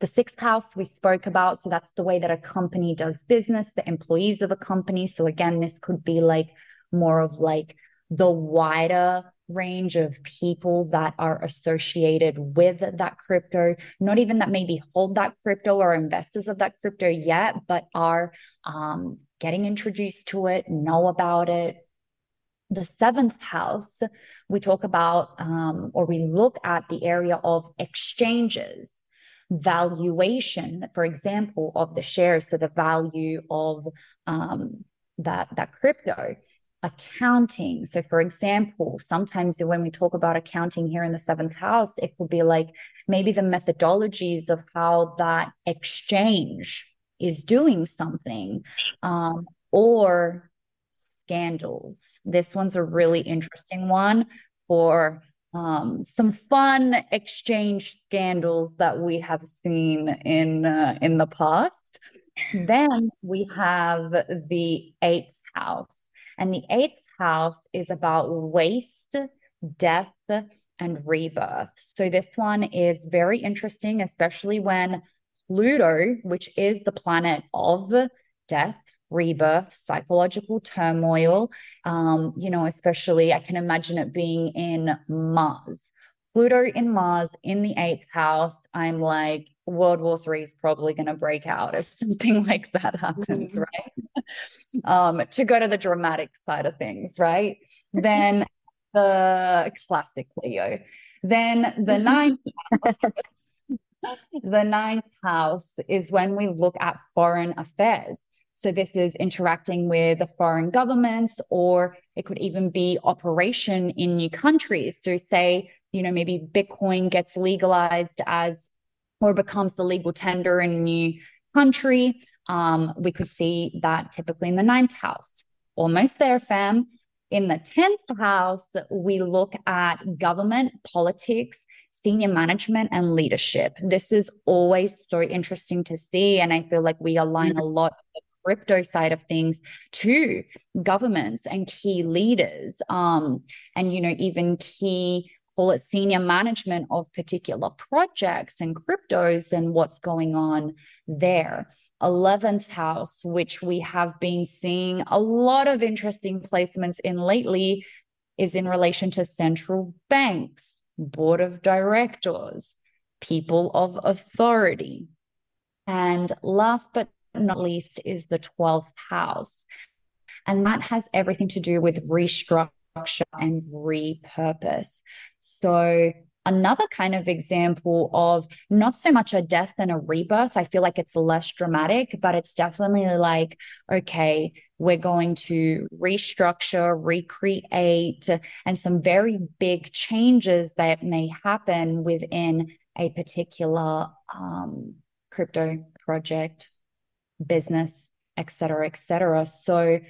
The sixth house we spoke about. So that's the way that a company does business, the employees of a company. So again, this could be like more of like the wider range of people that are associated with that crypto, not even that maybe hold that crypto or investors of that crypto yet, but are um, getting introduced to it, know about it, the seventh house, we talk about um, or we look at the area of exchanges, valuation, for example, of the shares, so the value of um, that that crypto. Accounting. So, for example, sometimes when we talk about accounting here in the seventh house, it could be like maybe the methodologies of how that exchange is doing something, um, or scandals. This one's a really interesting one for um, some fun exchange scandals that we have seen in uh, in the past. Then we have the eighth house, and the eighth house is about waste, death, and rebirth. So this one is very interesting, especially when Pluto, which is the planet of death, rebirth, psychological turmoil. Um, you know, especially I can imagine it being in Mars. Pluto in Mars in the eighth house, I'm like, World War Three is probably going to break out if something like that happens, mm-hmm. right? um, to go to the dramatic side of things, right? then the classic Leo. Then the ninth house, the ninth house is when we look at foreign affairs. So this is interacting with the foreign governments, or it could even be operation in new countries. So say, you know, maybe Bitcoin gets legalized as or becomes the legal tender in a new country. Um, we could see that typically in the ninth house. Almost there, fam. In the 10th house, we look at government, politics, senior management, and leadership. This is always so interesting to see. And I feel like we align a lot crypto side of things to governments and key leaders um, and you know even key call it senior management of particular projects and cryptos and what's going on there. 11th house which we have been seeing a lot of interesting placements in lately is in relation to central banks board of directors people of authority. And last but not least is the 12th house. And that has everything to do with restructure and repurpose. So another kind of example of not so much a death and a rebirth. I feel like it's less dramatic, but it's definitely like, okay, we're going to restructure, recreate, and some very big changes that may happen within a particular um, crypto project, business, et cetera, et cetera. So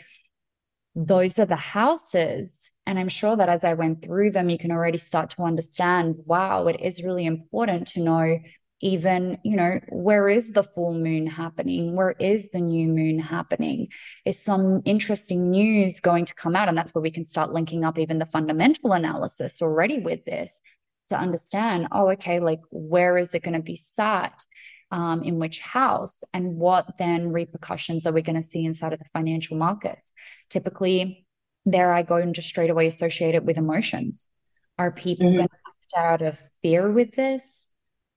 those are the houses and I'm sure that as I went through them, you can already start to understand wow, it is really important to know even, you know, where is the full moon happening? Where is the new moon happening? Is some interesting news going to come out? And that's where we can start linking up even the fundamental analysis already with this to understand, oh, okay, like where is it going to be sat? Um, in which house and what then repercussions are we going to see inside of the financial markets typically there I go and just straight away associate it with emotions. Are people mm-hmm. going to act out of fear with this?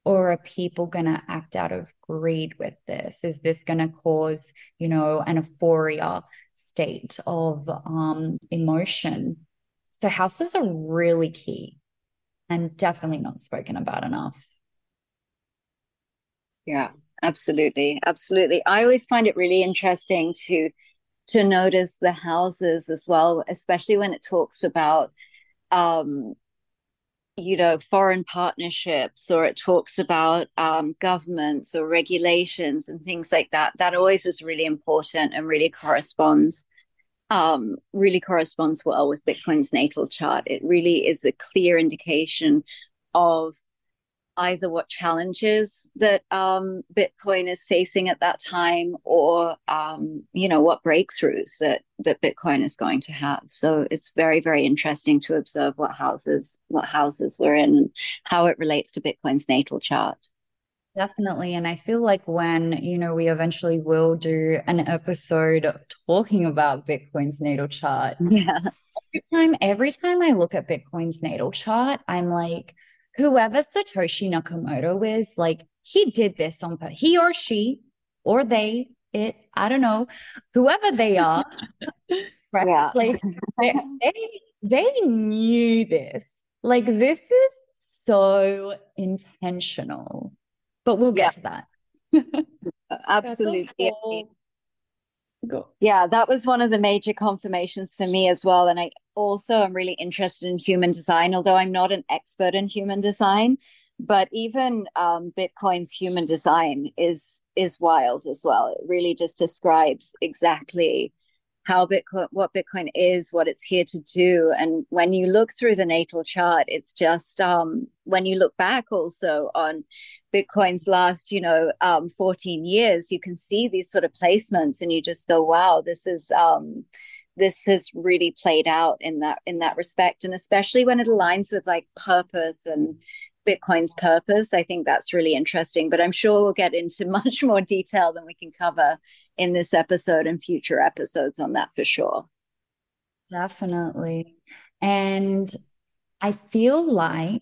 Or are people going to act out of greed with this? Is this going to cause, you know, an euphoria state of um, emotion? So, houses are really key and definitely not spoken about enough. Yeah, absolutely. Absolutely. I always find it really interesting to to notice the houses as well, especially when it talks about, um, you know, foreign partnerships or it talks about um, governments or regulations and things like that. That always is really important and really corresponds. Um, really corresponds well with Bitcoin's natal chart. It really is a clear indication of either what challenges that um, Bitcoin is facing at that time, or um, you know what breakthroughs that that Bitcoin is going to have. So it's very very interesting to observe what houses what houses we're in and how it relates to Bitcoin's natal chart. Definitely. And I feel like when, you know, we eventually will do an episode talking about Bitcoin's natal chart. Yeah. Every time, every time I look at Bitcoin's natal chart, I'm like, whoever Satoshi Nakamoto is, like he did this on. He or she or they, it, I don't know, whoever they are, right? Yeah. Like they, they, they knew this. Like this is so intentional. But we'll get yeah. to that. Absolutely. Go. Yeah, that was one of the major confirmations for me as well. And I also am really interested in human design, although I'm not an expert in human design. But even um, Bitcoin's human design is is wild as well. It really just describes exactly how Bitcoin, what Bitcoin is, what it's here to do. And when you look through the natal chart, it's just um, when you look back also on Bitcoin's last, you know, um, 14 years, you can see these sort of placements and you just go, wow, this is um, this has really played out in that in that respect. And especially when it aligns with like purpose and Bitcoin's purpose, I think that's really interesting. But I'm sure we'll get into much more detail than we can cover in this episode and future episodes on that for sure. Definitely. And I feel like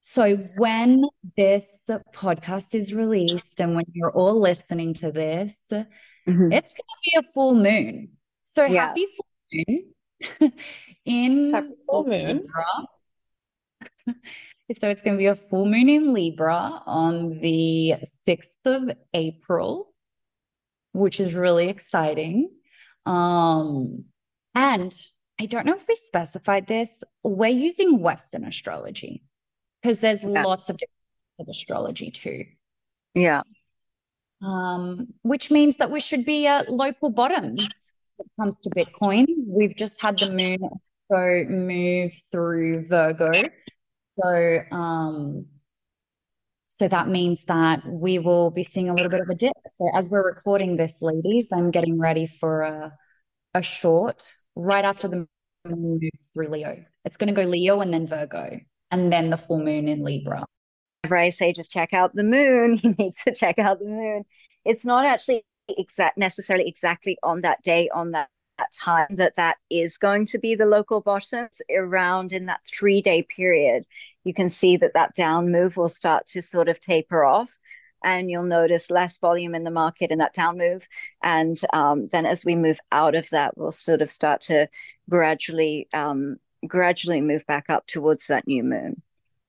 so when this podcast is released and when you're all listening to this, mm-hmm. it's going to be a full moon. So yeah. happy full moon in happy full moon. Libra. so it's going to be a full moon in Libra on the 6th of April which is really exciting. Um, and I don't know if we specified this. We're using Western astrology because there's yeah. lots of different astrology too. Yeah. Um, which means that we should be at local bottoms when it comes to Bitcoin. We've just had the moon so move through Virgo. So um so that means that we will be seeing a little bit of a dip. So as we're recording this, ladies, I'm getting ready for a, a short right after the moon moves through Leo. It's going to go Leo and then Virgo, and then the full moon in Libra. Whenever I say just check out the moon, he needs to check out the moon. It's not actually exact necessarily exactly on that day on that that time that that is going to be the local bottoms around in that three day period you can see that that down move will start to sort of taper off and you'll notice less volume in the market in that down move. And um, then as we move out of that, we'll sort of start to gradually um, gradually move back up towards that new moon.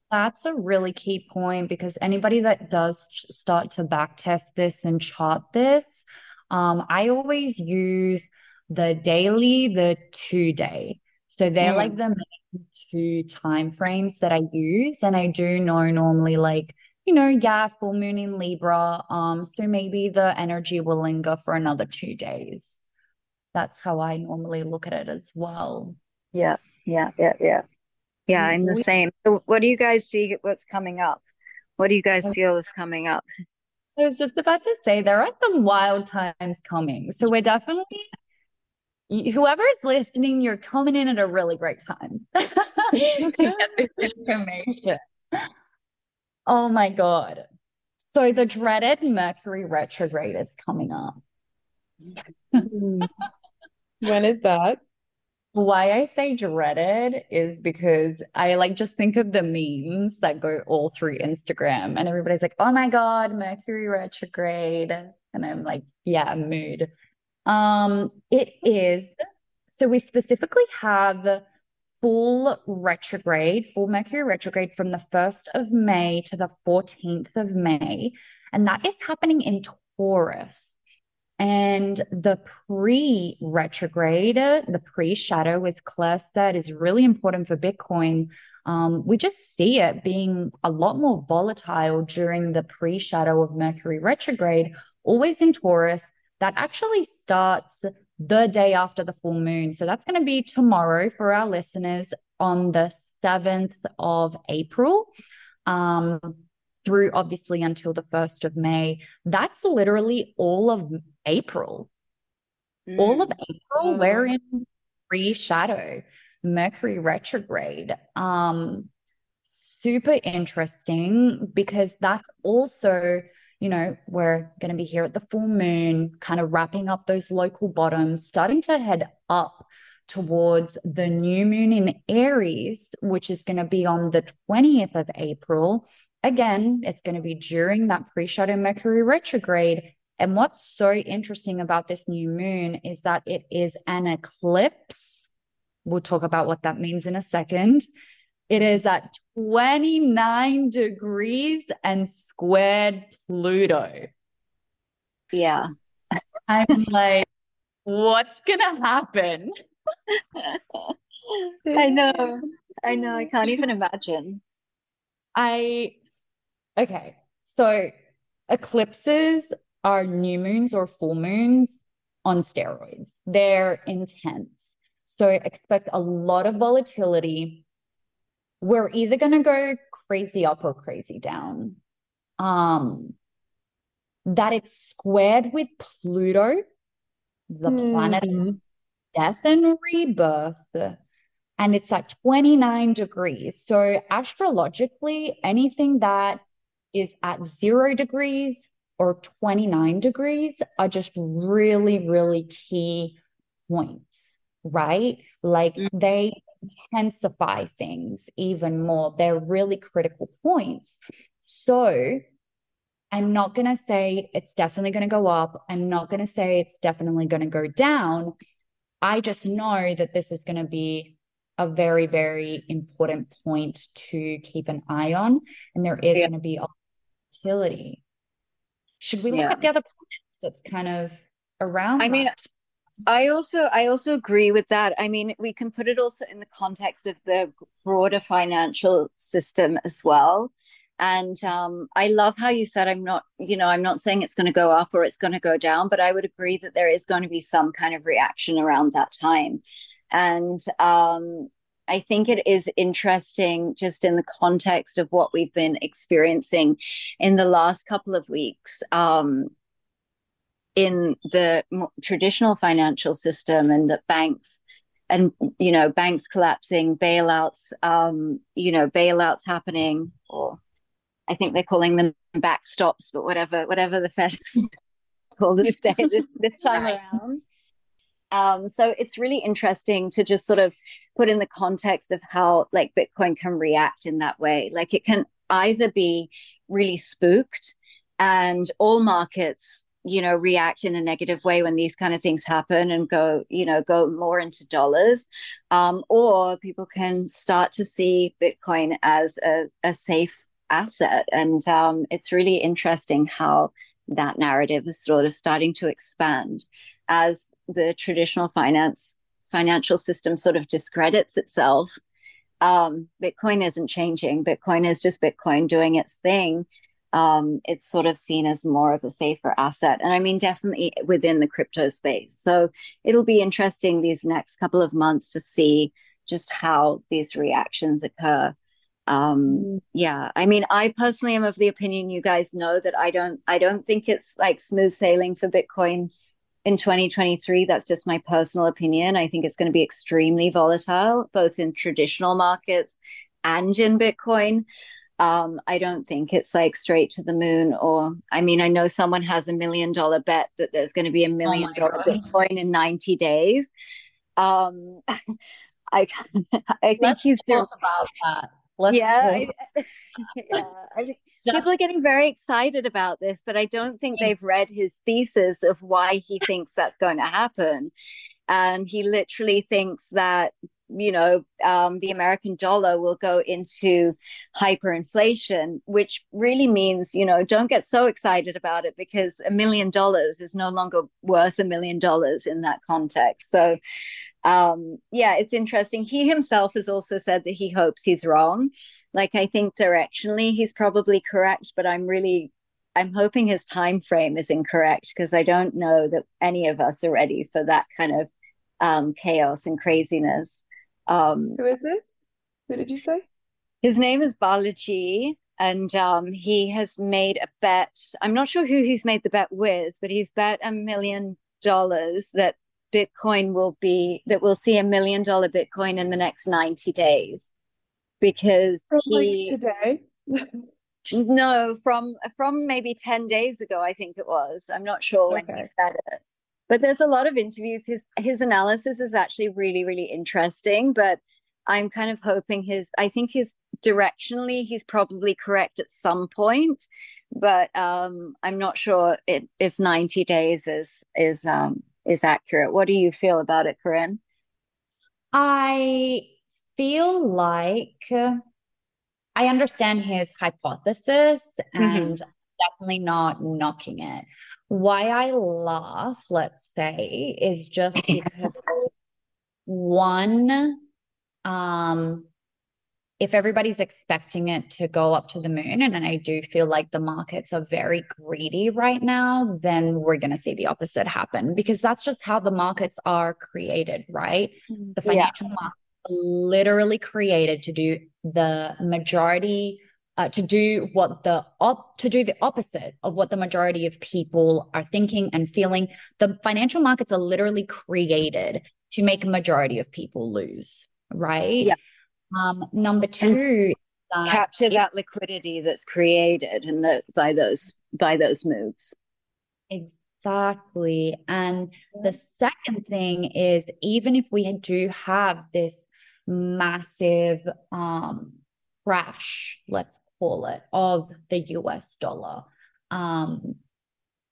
That's a really key point because anybody that does start to backtest this and chart this, um, I always use the daily, the two day. So they're mm. like the main two time frames that I use. And I do know normally like, you know, yeah, full moon in Libra. Um, so maybe the energy will linger for another two days. That's how I normally look at it as well. Yeah, yeah, yeah, yeah. Yeah, I'm the same. So what do you guys see what's coming up? What do you guys oh. feel is coming up? I was just about to say there are some wild times coming. So we're definitely whoever's listening, you're coming in at a really great time to get this information. Oh my God. So the dreaded Mercury retrograde is coming up. Hmm. when is that? Why I say dreaded is because I like just think of the memes that go all through Instagram and everybody's like, oh my God, Mercury retrograde. And I'm like, yeah, mood. Um, it is so we specifically have full retrograde, full Mercury retrograde from the 1st of May to the 14th of May. And that is happening in Taurus. And the pre retrograde, the pre shadow, as Claire said, is really important for Bitcoin. Um, we just see it being a lot more volatile during the pre shadow of Mercury retrograde, always in Taurus that actually starts the day after the full moon. So that's going to be tomorrow for our listeners on the 7th of April. Um, through obviously until the 1st of May. That's literally all of April. Mm. All of April, mm. we're in pre shadow, Mercury retrograde. Um, super interesting because that's also you know, we're going to be here at the full moon, kind of wrapping up those local bottoms, starting to head up towards the new moon in Aries, which is going to be on the 20th of April. Again, it's going to be during that pre shadow Mercury retrograde. And what's so interesting about this new moon is that it is an eclipse. We'll talk about what that means in a second. It is at 29 degrees and squared Pluto. Yeah. I'm like, what's going to happen? I know. I know. I can't even imagine. I, okay. So eclipses are new moons or full moons on steroids. They're intense. So expect a lot of volatility we're either going to go crazy up or crazy down. Um, that it's squared with Pluto, the mm. planet of death and rebirth, and it's at 29 degrees. So, astrologically, anything that is at zero degrees or 29 degrees are just really, really key points, right? Like mm. they intensify things even more. They're really critical points. So I'm not going to say it's definitely going to go up. I'm not going to say it's definitely going to go down. I just know that this is going to be a very, very important point to keep an eye on. And there is yeah. going to be volatility. Should we look yeah. at the other planets that's kind of around? I that? mean, I also I also agree with that. I mean, we can put it also in the context of the broader financial system as well. And um, I love how you said I'm not, you know, I'm not saying it's going to go up or it's going to go down, but I would agree that there is going to be some kind of reaction around that time. And um, I think it is interesting just in the context of what we've been experiencing in the last couple of weeks. Um, in the traditional financial system and that banks and you know banks collapsing bailouts um you know bailouts happening or i think they're calling them backstops but whatever whatever the fed call this day this this time around um so it's really interesting to just sort of put in the context of how like bitcoin can react in that way. Like it can either be really spooked and all markets you know react in a negative way when these kind of things happen and go you know go more into dollars. Um, or people can start to see bitcoin as a, a safe asset. And um, it's really interesting how that narrative is sort of starting to expand as the traditional finance financial system sort of discredits itself um, bitcoin isn't changing bitcoin is just bitcoin doing its thing um, it's sort of seen as more of a safer asset. And I mean, definitely within the crypto space. So it'll be interesting these next couple of months to see just how these reactions occur. Um, mm. yeah, I mean, I personally am of the opinion you guys know that I don't, I don't think it's like smooth sailing for Bitcoin in 2023. That's just my personal opinion. I think it's going to be extremely volatile, both in traditional markets and in Bitcoin um, I don't think it's like straight to the moon. Or, I mean, I know someone has a million dollar bet that there's going to be a oh million oh dollar Bitcoin in 90 days. Um, I, I think Let's he's doing about that. Let's yeah, I, yeah. I people are getting very excited about this, but I don't think they've read his thesis of why he thinks that's going to happen. And he literally thinks that you know, um, the American dollar will go into hyperinflation, which really means, you know, don't get so excited about it because a million dollars is no longer worth a million dollars in that context. So, um, yeah, it's interesting. He himself has also said that he hopes he's wrong. Like, I think directionally he's probably correct, but I'm really I'm hoping his time frame is incorrect because I don't know that any of us are ready for that kind of um, chaos and craziness. Um, Who is this? Who did you say? His name is Balaji, and um, he has made a bet. I'm not sure who he's made the bet with, but he's bet a million dollars that Bitcoin will be that we'll see a million dollar Bitcoin in the next 90 days because from he like today. no, from from maybe 10 days ago, I think it was. I'm not sure when he said it. But there's a lot of interviews. His his analysis is actually really really interesting but i'm kind of hoping his i think his directionally he's probably correct at some point but um i'm not sure it, if 90 days is is um is accurate. What do you feel about it corinne? I feel like i understand his hypothesis mm-hmm. and mm-hmm definitely not knocking it. Why I laugh, let's say, is just because one, um, if everybody's expecting it to go up to the moon, and, and I do feel like the markets are very greedy right now, then we're going to see the opposite happen because that's just how the markets are created, right? Mm-hmm. The financial yeah. markets literally created to do the majority uh, to do what the op to do the opposite of what the majority of people are thinking and feeling. The financial markets are literally created to make a majority of people lose, right? Yeah. Um, number two, that capture that liquidity that's created and the by those by those moves. Exactly. And the second thing is even if we do have this massive um crash, let's call it, of the US dollar. Um,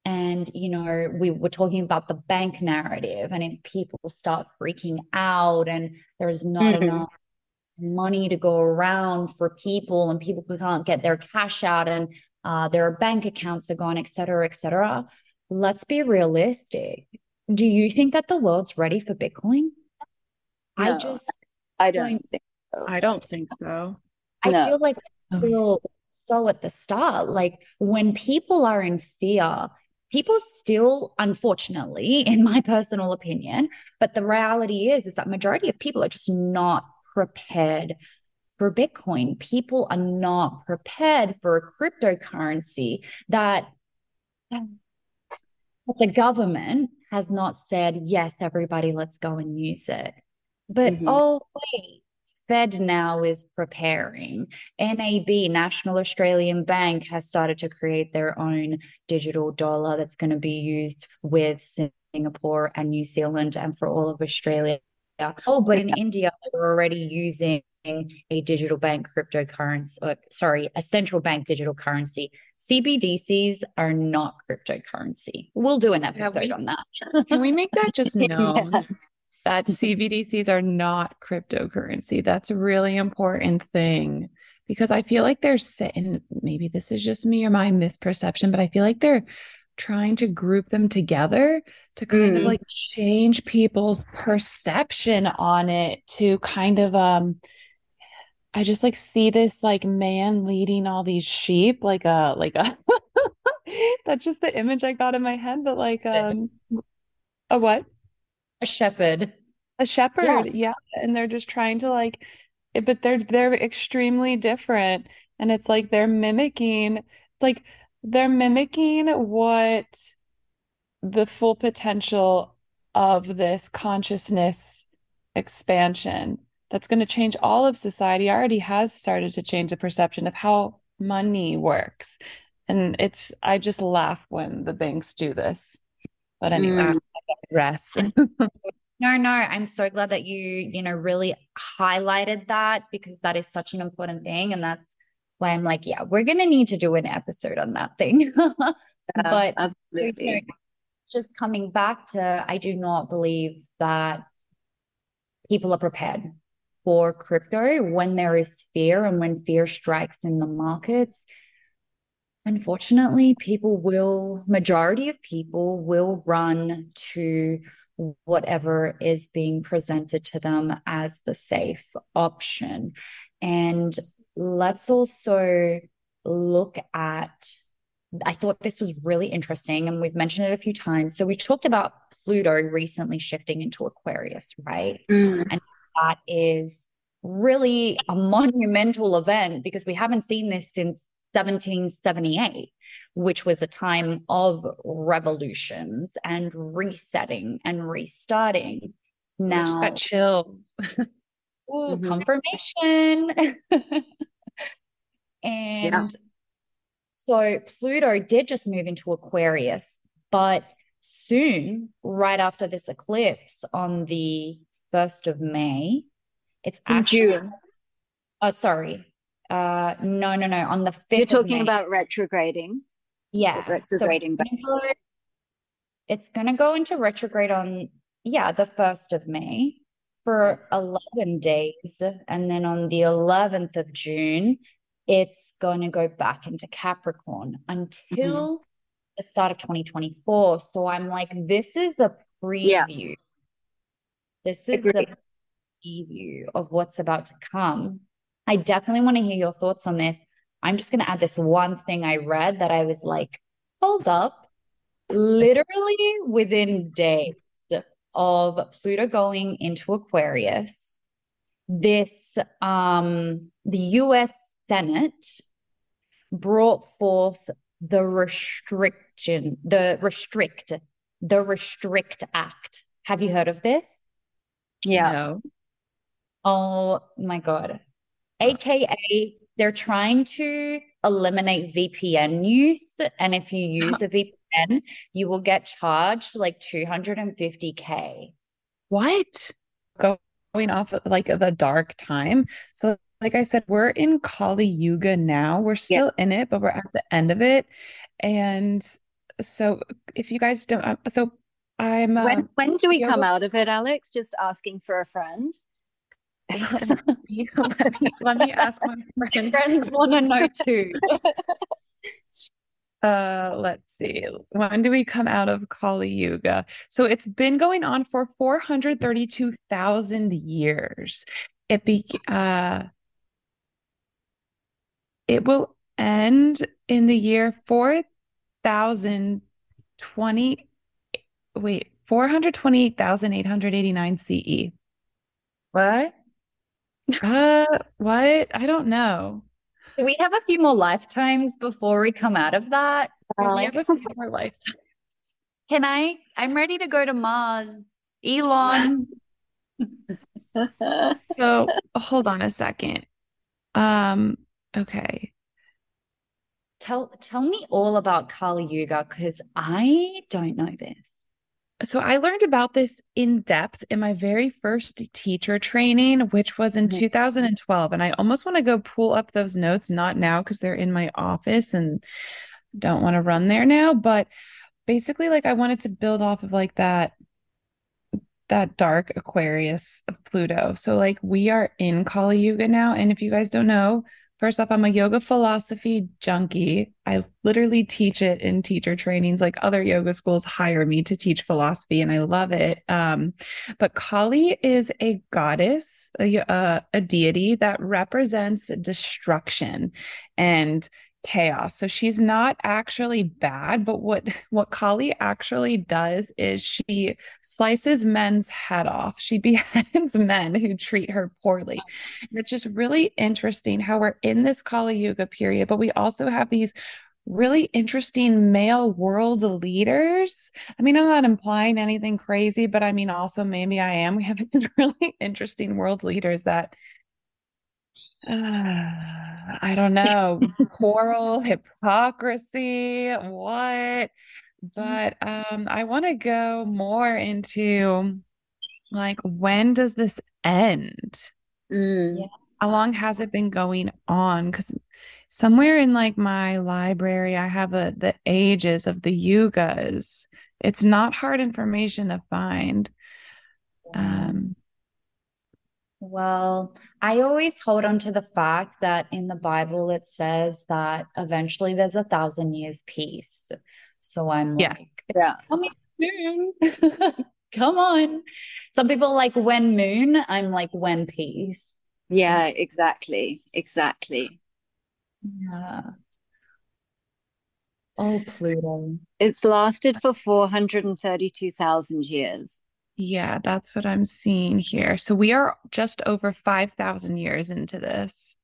and, you know, we were talking about the bank narrative. And if people start freaking out and there's not mm-hmm. enough money to go around for people and people can't get their cash out and uh, their bank accounts are gone, et cetera, et cetera. Let's be realistic. Do you think that the world's ready for Bitcoin? No, I just I don't, don't think so. I don't think so. I no. feel like still so at the start. Like when people are in fear, people still unfortunately in my personal opinion but the reality is is that majority of people are just not prepared for bitcoin people are not prepared for a cryptocurrency that the government has not said yes everybody let's go and use it but mm-hmm. oh wait FedNow is preparing. NAB, National Australian Bank, has started to create their own digital dollar that's going to be used with Singapore and New Zealand and for all of Australia. Oh, but in India, they're already using a digital bank cryptocurrency, or sorry, a central bank digital currency. CBDCs are not cryptocurrency. We'll do an episode we, on that. can we make that just known yeah. That CBDCs are not cryptocurrency? That's a really important thing because I feel like they're sitting, maybe this is just me or my misperception, but I feel like they're trying to group them together to kind mm. of like change people's perception on it to kind of um I just like see this like man leading all these sheep like a like a that's just the image I got in my head but like um a what a shepherd a shepherd yeah. yeah and they're just trying to like but they're they're extremely different and it's like they're mimicking it's like they're mimicking what the full potential of this consciousness expansion that's going to change all of society already has started to change the perception of how money works and it's i just laugh when the banks do this but anyway mm. Rest no no i'm so glad that you you know really highlighted that because that is such an important thing and that's why i'm like yeah we're gonna need to do an episode on that thing yeah, but absolutely. You know, just coming back to I do not believe that people are prepared for crypto when there is fear and when fear strikes in the markets. Unfortunately, people will, majority of people will run to whatever is being presented to them as the safe option. And let's also look at I thought this was really interesting, and we've mentioned it a few times. So we talked about Pluto recently shifting into Aquarius, right? Mm. And that is really a monumental event because we haven't seen this since 1778, which was a time of revolutions and resetting and restarting. Now, just got chills. ooh, mm-hmm. confirmation. and yeah. So Pluto did just move into Aquarius, but soon, right after this eclipse on the 1st of May, it's actually June. Oh, sorry. Uh no, no, no. On the 5th. You're talking about retrograding. Yeah. Retrograding. So it's going to go into retrograde on yeah, the 1st of May for 11 days and then on the 11th of June it's going to go back into Capricorn until mm-hmm. the start of 2024. So I'm like, this is a preview. Yeah. This is Agreed. a preview of what's about to come. I definitely want to hear your thoughts on this. I'm just going to add this one thing I read that I was like, hold up. Literally within days of Pluto going into Aquarius, this um the US Senate brought forth the restriction, the restrict, the restrict act. Have you heard of this? Yeah. No. Oh my God. AKA, they're trying to eliminate VPN use. And if you use a VPN, you will get charged like 250K. What? Going off of like of a dark time. So like I said, we're in Kali Yuga now. We're still yeah. in it, but we're at the end of it. And so if you guys don't, uh, so I'm. When, um, when do we come out of it, Alex? Just asking for a friend. Let, me, let, me, ask my friend. Friends want to know too. Uh, let's see. When do we come out of Kali Yuga? So it's been going on for 432,000 years. It be uh it will end in the year 4020 wait 428,889 CE. What? Uh what? I don't know. We have a few more lifetimes before we come out of that. we like, have a few more lifetimes. Can I? I'm ready to go to Mars. Elon. so hold on a second. Um, Okay. Tell tell me all about Kali Yuga because I don't know this. So I learned about this in depth in my very first teacher training, which was in mm-hmm. 2012. And I almost want to go pull up those notes, not now because they're in my office and don't want to run there now. But basically, like I wanted to build off of like that that dark Aquarius of Pluto. So like we are in Kali Yuga now. And if you guys don't know, First off, I'm a yoga philosophy junkie. I literally teach it in teacher trainings. Like other yoga schools hire me to teach philosophy, and I love it. Um, but Kali is a goddess, a, uh, a deity that represents destruction and chaos. So she's not actually bad, but what what Kali actually does is she slices men's head off. She beheads men who treat her poorly. And it's just really interesting how we're in this Kali Yuga period, but we also have these really interesting male world leaders. I mean, I'm not implying anything crazy, but I mean also maybe I am. We have these really interesting world leaders that uh, I don't know, quarrel, hypocrisy, what? But um, I want to go more into like, when does this end? Mm. How long has it been going on? Because somewhere in like my library, I have a, the ages of the yugas. It's not hard information to find. Um, well, I always hold on to the fact that in the Bible it says that eventually there's a thousand years peace. So I'm yes. like, yeah. come on, come on. Some people like when moon. I'm like when peace. Yeah, exactly. Exactly. Yeah. Oh, Pluto. It's lasted for 432,000 years. Yeah, that's what I'm seeing here. So we are just over 5,000 years into this.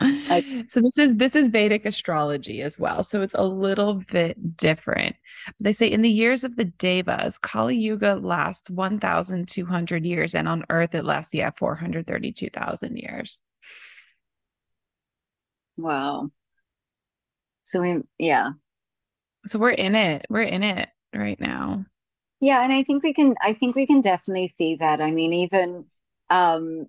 I, so this is this is Vedic astrology as well. So it's a little bit different. They say in the years of the Devas, Kali Yuga lasts 1,200 years, and on Earth it lasts yeah 432,000 years. Wow. So we yeah. So we're in it. We're in it right now. Yeah, and I think we can I think we can definitely see that. I mean, even um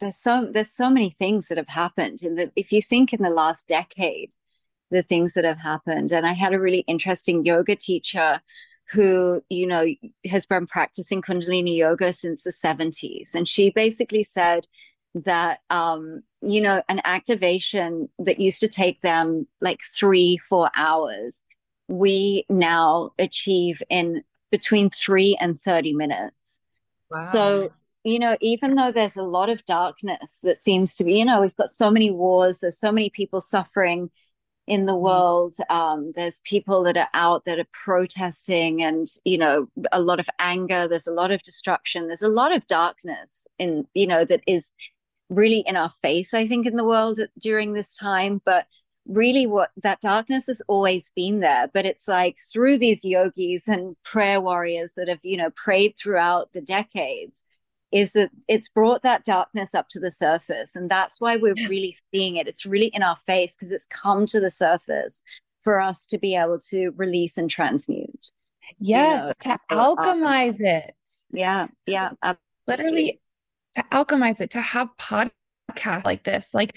there's so there's so many things that have happened in the if you think in the last decade the things that have happened and i had a really interesting yoga teacher who you know has been practicing kundalini yoga since the 70s and she basically said that um you know an activation that used to take them like 3 4 hours we now achieve in between 3 and 30 minutes wow. so you know, even though there's a lot of darkness that seems to be, you know, we've got so many wars, there's so many people suffering in the mm. world. Um, there's people that are out that are protesting and, you know, a lot of anger. There's a lot of destruction. There's a lot of darkness in, you know, that is really in our face, I think, in the world during this time. But really what that darkness has always been there but it's like through these yogis and prayer warriors that have you know prayed throughout the decades is that it's brought that darkness up to the surface. And that's why we're really seeing it. It's really in our face because it's come to the surface for us to be able to release and transmute. Yes, you know, to alchemize it. Yeah, yeah. Absolutely. Literally to alchemize it, to have podcasts like this. Like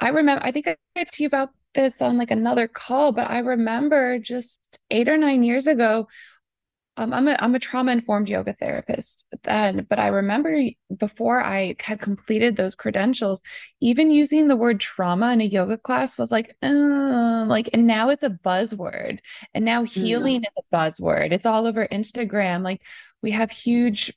I remember, I think I talked to you about this on like another call, but I remember just eight or nine years ago um, I'm a I'm a trauma informed yoga therapist then, but I remember before I had completed those credentials, even using the word trauma in a yoga class was like, uh, like, and now it's a buzzword, and now mm. healing is a buzzword. It's all over Instagram. Like we have huge,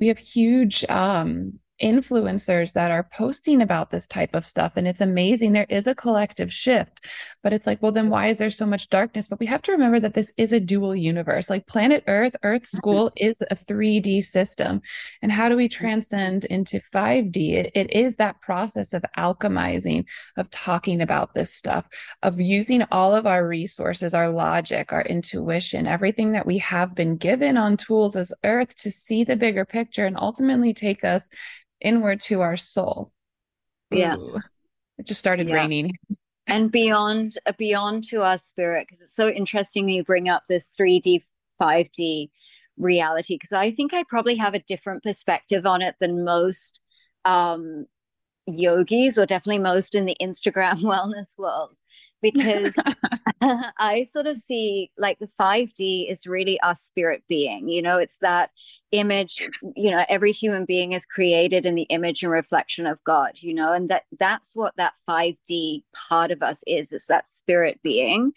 we have huge um influencers that are posting about this type of stuff and it's amazing there is a collective shift but it's like well then why is there so much darkness but we have to remember that this is a dual universe like planet earth earth mm-hmm. school is a 3d system and how do we mm-hmm. transcend into 5d it, it is that process of alchemizing of talking about this stuff of using all of our resources our logic our intuition everything that we have been given on tools as earth to see the bigger picture and ultimately take us inward to our soul. Yeah. Ooh. It just started yeah. raining. and beyond beyond to our spirit because it's so interesting that you bring up this 3d 5d reality because i think i probably have a different perspective on it than most um yogis or definitely most in the instagram wellness world because I sort of see like the 5D is really our spirit being. You know, it's that image, you know, every human being is created in the image and reflection of God, you know, and that that's what that 5D part of us is, is that spirit being.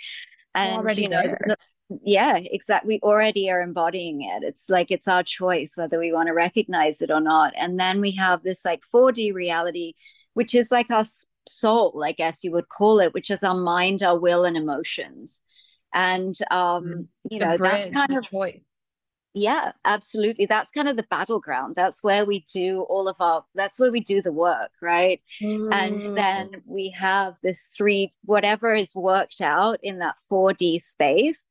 And you know, the, yeah, exactly. We already are embodying it. It's like it's our choice whether we want to recognize it or not. And then we have this like 4D reality, which is like our soul, I guess you would call it, which is our mind, our will, and emotions. And um, mm, you know, that's kind of choice. Yeah, absolutely. That's kind of the battleground. That's where we do all of our that's where we do the work, right? Mm. And then we have this three whatever is worked out in that 4D space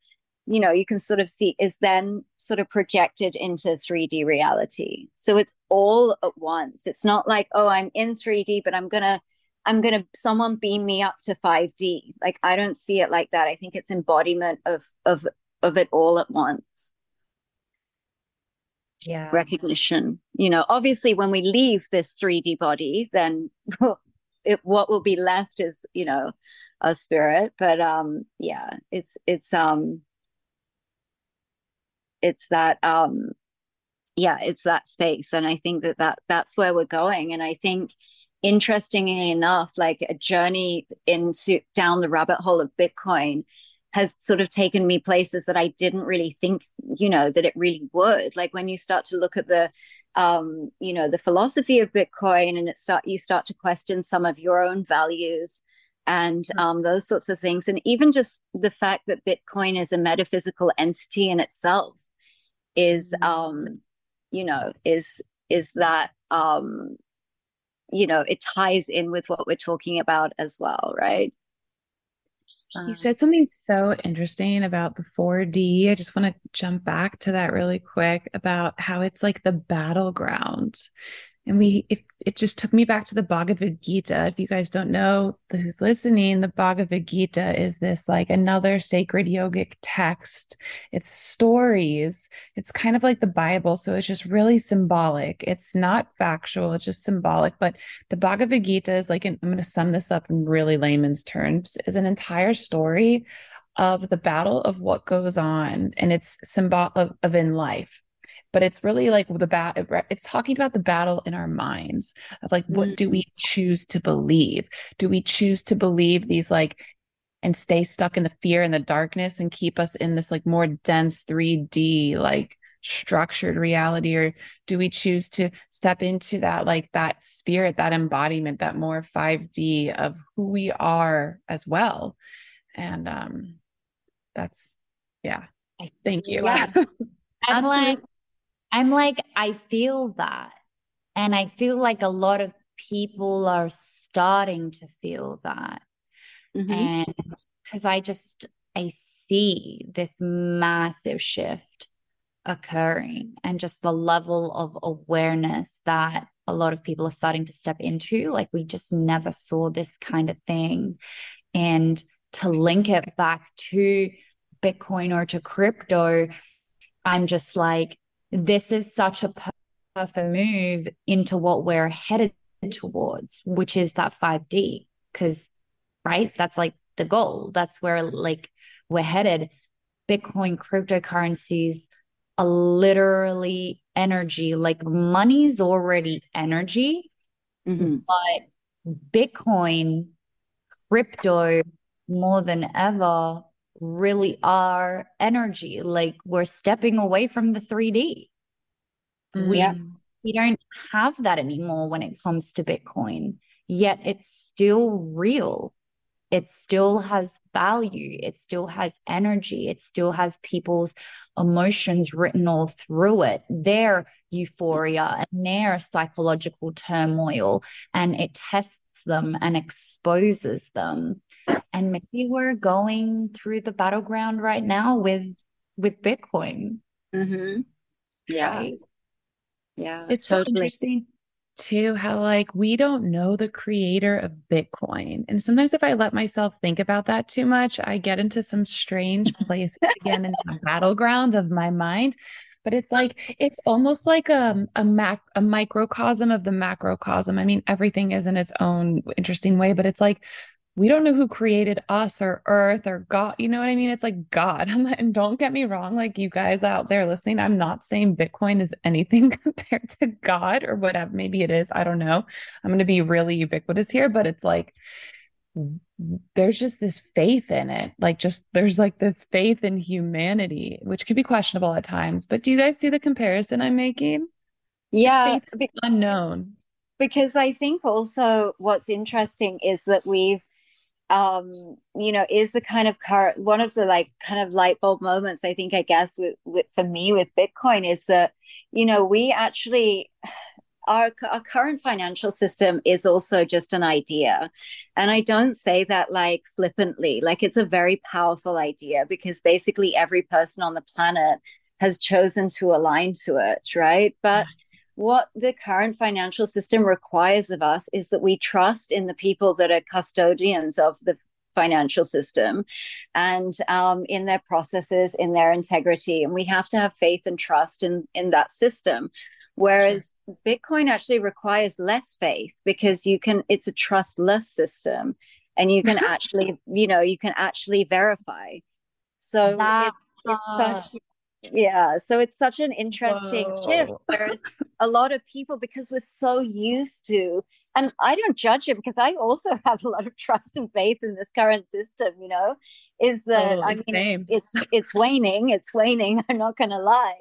you know you can sort of see is then sort of projected into 3d reality so it's all at once it's not like oh i'm in 3d but i'm gonna I'm going to someone beam me up to 5D. Like I don't see it like that. I think it's embodiment of of of it all at once. Yeah. Recognition. You know, obviously when we leave this 3D body, then it what will be left is, you know, a spirit, but um yeah, it's it's um it's that um yeah, it's that space and I think that that that's where we're going and I think interestingly enough, like a journey into down the rabbit hole of Bitcoin has sort of taken me places that I didn't really think, you know, that it really would. Like when you start to look at the um, you know, the philosophy of Bitcoin and it start you start to question some of your own values and um, those sorts of things. And even just the fact that Bitcoin is a metaphysical entity in itself is hmm. um, you know, is is that um you know it ties in with what we're talking about as well right you um, said something so interesting about the 4D. I just want to jump back to that really quick about how it's like the battleground and we if it just took me back to the bhagavad gita. If you guys don't know who's listening the bhagavad gita is this like another sacred yogic text. It's stories. It's kind of like the bible so it's just really symbolic. It's not factual it's just symbolic but the bhagavad gita is like an, i'm going to sum this up in really layman's terms is an entire story of the battle of what goes on and it's symbol of, of in life but it's really like the bat it's talking about the battle in our minds of like what mm. do we choose to believe? Do we choose to believe these like and stay stuck in the fear and the darkness and keep us in this like more dense 3d like structured reality? Or do we choose to step into that like that spirit that embodiment that more 5d of who we are as well? And um that's yeah. Thank you. Yeah. I'm like I'm like, I feel that. And I feel like a lot of people are starting to feel that. Mm-hmm. And because I just, I see this massive shift occurring and just the level of awareness that a lot of people are starting to step into. Like we just never saw this kind of thing. And to link it back to Bitcoin or to crypto, I'm just like, this is such a perfect move into what we're headed towards, which is that 5D. Because, right, that's like the goal. That's where like we're headed. Bitcoin cryptocurrencies are literally energy. Like money's already energy, mm-hmm. but Bitcoin, crypto, more than ever really are energy. Like we're stepping away from the 3D. We, yeah. we don't have that anymore when it comes to Bitcoin, yet it's still real. It still has value. It still has energy. It still has people's emotions written all through it, their euphoria and their psychological turmoil. And it tests them and exposes them and maybe we're going through the battleground right now with with bitcoin mm-hmm. yeah right? yeah it's totally. so interesting too how like we don't know the creator of Bitcoin. And sometimes if I let myself think about that too much, I get into some strange places again in the battleground of my mind. But it's like it's almost like a a mac a microcosm of the macrocosm. I mean, everything is in its own interesting way, but it's like we don't know who created us or earth or God. You know what I mean? It's like God. and don't get me wrong, like you guys out there listening, I'm not saying Bitcoin is anything compared to God or whatever. Maybe it is. I don't know. I'm going to be really ubiquitous here, but it's like there's just this faith in it. Like, just there's like this faith in humanity, which can be questionable at times. But do you guys see the comparison I'm making? Yeah. unknown. Because I think also what's interesting is that we've um you know is the kind of car one of the like kind of light bulb moments i think i guess with, with for me with bitcoin is that you know we actually our, our current financial system is also just an idea. And i don't say that like flippantly like it's a very powerful idea because basically every person on the planet has chosen to align to it right? But yes what the current financial system requires of us is that we trust in the people that are custodians of the financial system and um, in their processes, in their integrity. And we have to have faith and trust in, in that system. Whereas sure. Bitcoin actually requires less faith because you can, it's a trustless system and you can actually, you know, you can actually verify. So it's, it's such yeah so it's such an interesting Whoa. shift whereas a lot of people because we're so used to and i don't judge it because i also have a lot of trust and faith in this current system you know is that oh, I mean same. it's it's waning, it's waning, I'm not gonna lie.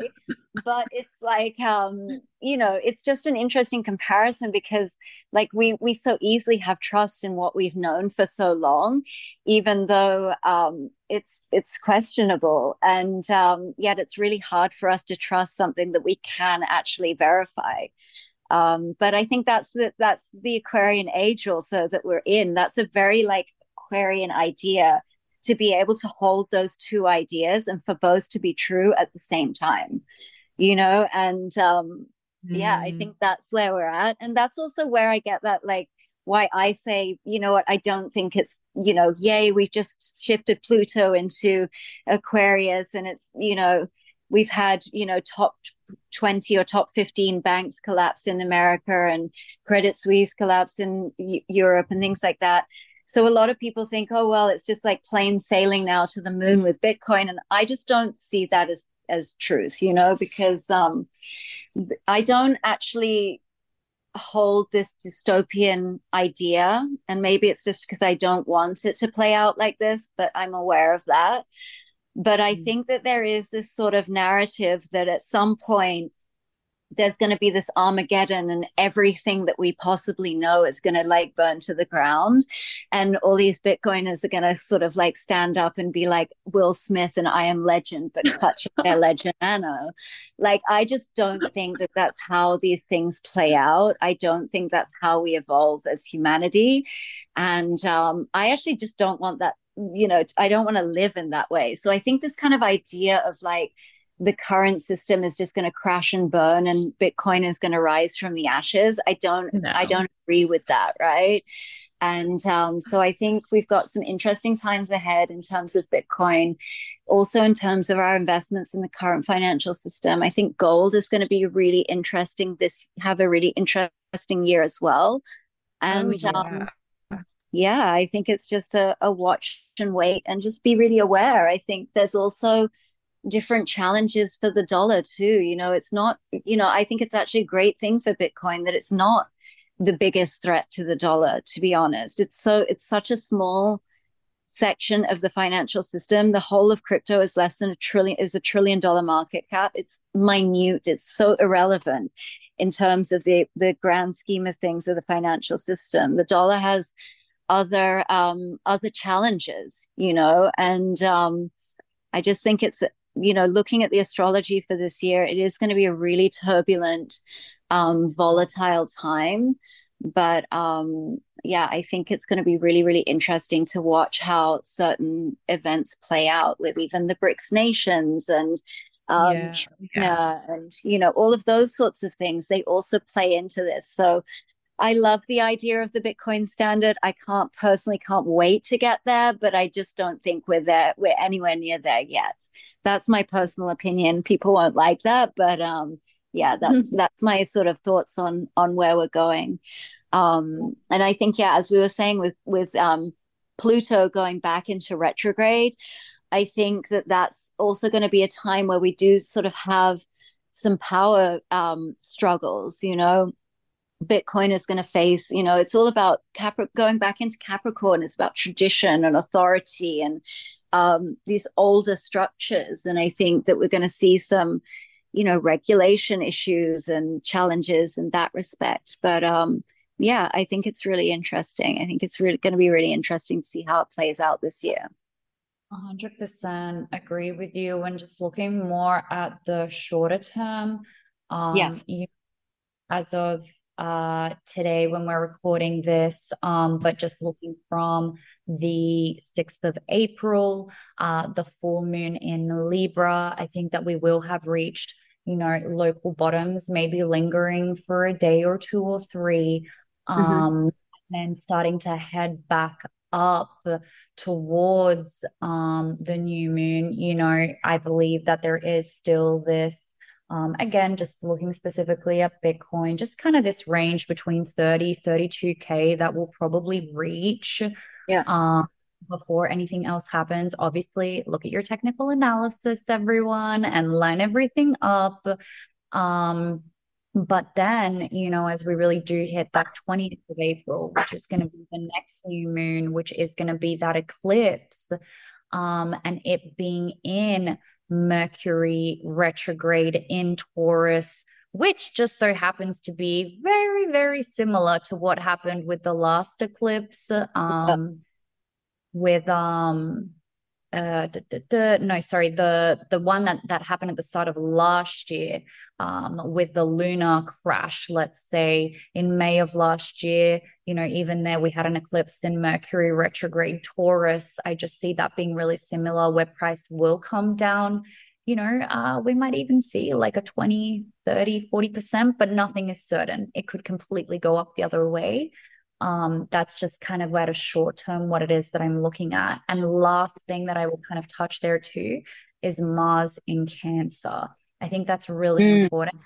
but it's like um, you know, it's just an interesting comparison because like we we so easily have trust in what we've known for so long, even though um it's it's questionable and um yet it's really hard for us to trust something that we can actually verify. Um, but I think that's the that's the Aquarian age also that we're in. That's a very like Aquarian idea to be able to hold those two ideas and for both to be true at the same time you know and um mm. yeah i mm. think that's where we're at and that's also where i get that like why i say you know what i don't think it's you know yay we've just shifted pluto into aquarius and it's you know we've had you know top 20 or top 15 banks collapse in america and credit suisse collapse in europe and things like that so a lot of people think, oh well, it's just like plain sailing now to the moon with Bitcoin, and I just don't see that as as truth, you know, because um, I don't actually hold this dystopian idea, and maybe it's just because I don't want it to play out like this, but I'm aware of that. But I mm. think that there is this sort of narrative that at some point there's going to be this Armageddon and everything that we possibly know is going to like burn to the ground. And all these Bitcoiners are going to sort of like stand up and be like Will Smith and I am legend, but clutching their Ledger Nano. Like, I just don't think that that's how these things play out. I don't think that's how we evolve as humanity. And um, I actually just don't want that, you know, I don't want to live in that way. So I think this kind of idea of like, the current system is just going to crash and burn and bitcoin is going to rise from the ashes i don't no. i don't agree with that right and um, so i think we've got some interesting times ahead in terms of bitcoin also in terms of our investments in the current financial system i think gold is going to be really interesting this have a really interesting year as well and oh, yeah. Um, yeah i think it's just a, a watch and wait and just be really aware i think there's also different challenges for the dollar too you know it's not you know i think it's actually a great thing for bitcoin that it's not the biggest threat to the dollar to be honest. It's so it's such a small section of the financial system. The whole of crypto is less than a trillion is a trillion dollar market cap. It's minute. It's so irrelevant in terms of the the grand scheme of things of the financial system. The dollar has other um other challenges you know and um I just think it's you know, looking at the astrology for this year, it is going to be a really turbulent, um, volatile time. But um, yeah, I think it's going to be really, really interesting to watch how certain events play out with even the BRICS nations and um, yeah. China, yeah. and you know all of those sorts of things. They also play into this. So I love the idea of the Bitcoin standard. I can't personally can't wait to get there, but I just don't think we're there. We're anywhere near there yet. That's my personal opinion. People won't like that, but um, yeah, that's that's my sort of thoughts on on where we're going. Um, and I think yeah, as we were saying with with um, Pluto going back into retrograde, I think that that's also going to be a time where we do sort of have some power um, struggles. You know, Bitcoin is going to face, you know, it's all about Capri- going back into Capricorn. It's about tradition and authority and um, these older structures. And I think that we're going to see some, you know, regulation issues and challenges in that respect. But um, yeah, I think it's really interesting. I think it's really going to be really interesting to see how it plays out this year. 100% agree with you. And just looking more at the shorter term, um, yeah. You, as of uh, today when we're recording this, um, but just looking from the 6th of April, uh, the full moon in Libra, I think that we will have reached, you know, local bottoms, maybe lingering for a day or two or three, mm-hmm. um, mm-hmm. and starting to head back up towards um, the new moon. You know, I believe that there is still this um, again, just looking specifically at Bitcoin, just kind of this range between 30, 32K that will probably reach yeah. Um, before anything else happens. Obviously, look at your technical analysis, everyone, and line everything up. Um, but then, you know, as we really do hit that 20th of April, which is going to be the next new moon, which is going to be that eclipse, um, and it being in Mercury retrograde in Taurus, which just so happens to be very, very similar to what happened with the last eclipse. Um, with um uh, no, sorry, the the one that that happened at the start of last year, um, with the Luna crash. Let's say in May of last year, you know, even there we had an eclipse in Mercury retrograde Taurus. I just see that being really similar, where price will come down. You know, uh, we might even see like a 20, 30, 40%, but nothing is certain. It could completely go up the other way um, that's just kind of at a short term what it is that I'm looking at. And last thing that I will kind of touch there too is Mars in Cancer. I think that's really mm. important.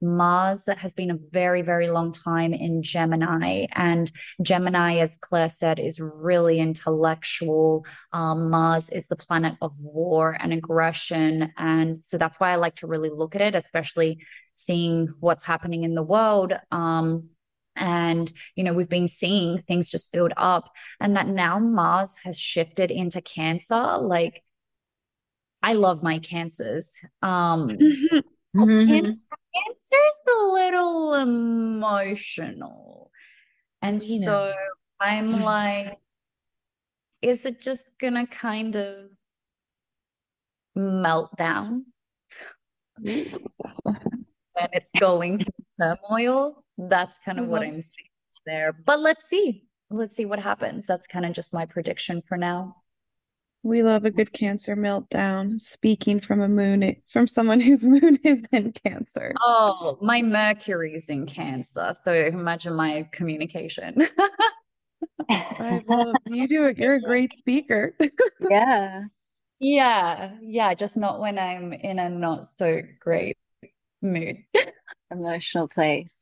Mars has been a very, very long time in Gemini. And Gemini, as Claire said, is really intellectual. Um, Mars is the planet of war and aggression. And so that's why I like to really look at it, especially seeing what's happening in the world. Um, and you know we've been seeing things just build up and that now mars has shifted into cancer. Like i love my cancers. Um mm-hmm. cancer, cancer is a little emotional. And you so i'm like is it just gonna kind of melt down? When it's going through turmoil. That's kind of mm-hmm. what I'm seeing there. But let's see. Let's see what happens. That's kind of just my prediction for now. We love a good cancer meltdown. Speaking from a moon, from someone whose moon is in cancer. Oh, my Mercury's in cancer. So imagine my communication. I love you do it. You're a great speaker. yeah. Yeah. Yeah. Just not when I'm in a not so great mood. Emotional place.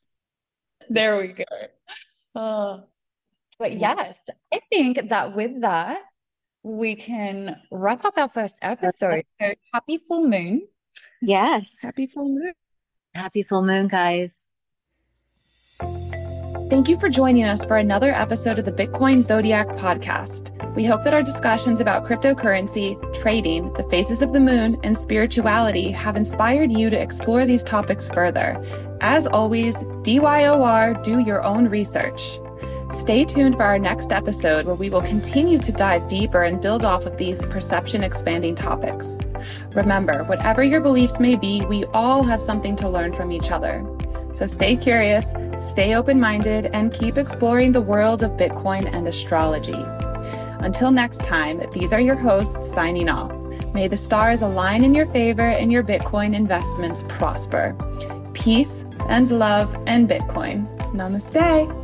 There we go. Uh, but yes, I think that with that, we can wrap up our first episode. So happy full moon. Yes. Happy full moon. Happy full moon, guys. Thank you for joining us for another episode of the Bitcoin Zodiac podcast. We hope that our discussions about cryptocurrency, trading, the phases of the moon, and spirituality have inspired you to explore these topics further. As always, DYOR, do your own research. Stay tuned for our next episode where we will continue to dive deeper and build off of these perception expanding topics. Remember, whatever your beliefs may be, we all have something to learn from each other. So stay curious, stay open minded, and keep exploring the world of Bitcoin and astrology. Until next time, these are your hosts signing off. May the stars align in your favor and your Bitcoin investments prosper. Peace and love and Bitcoin. Namaste.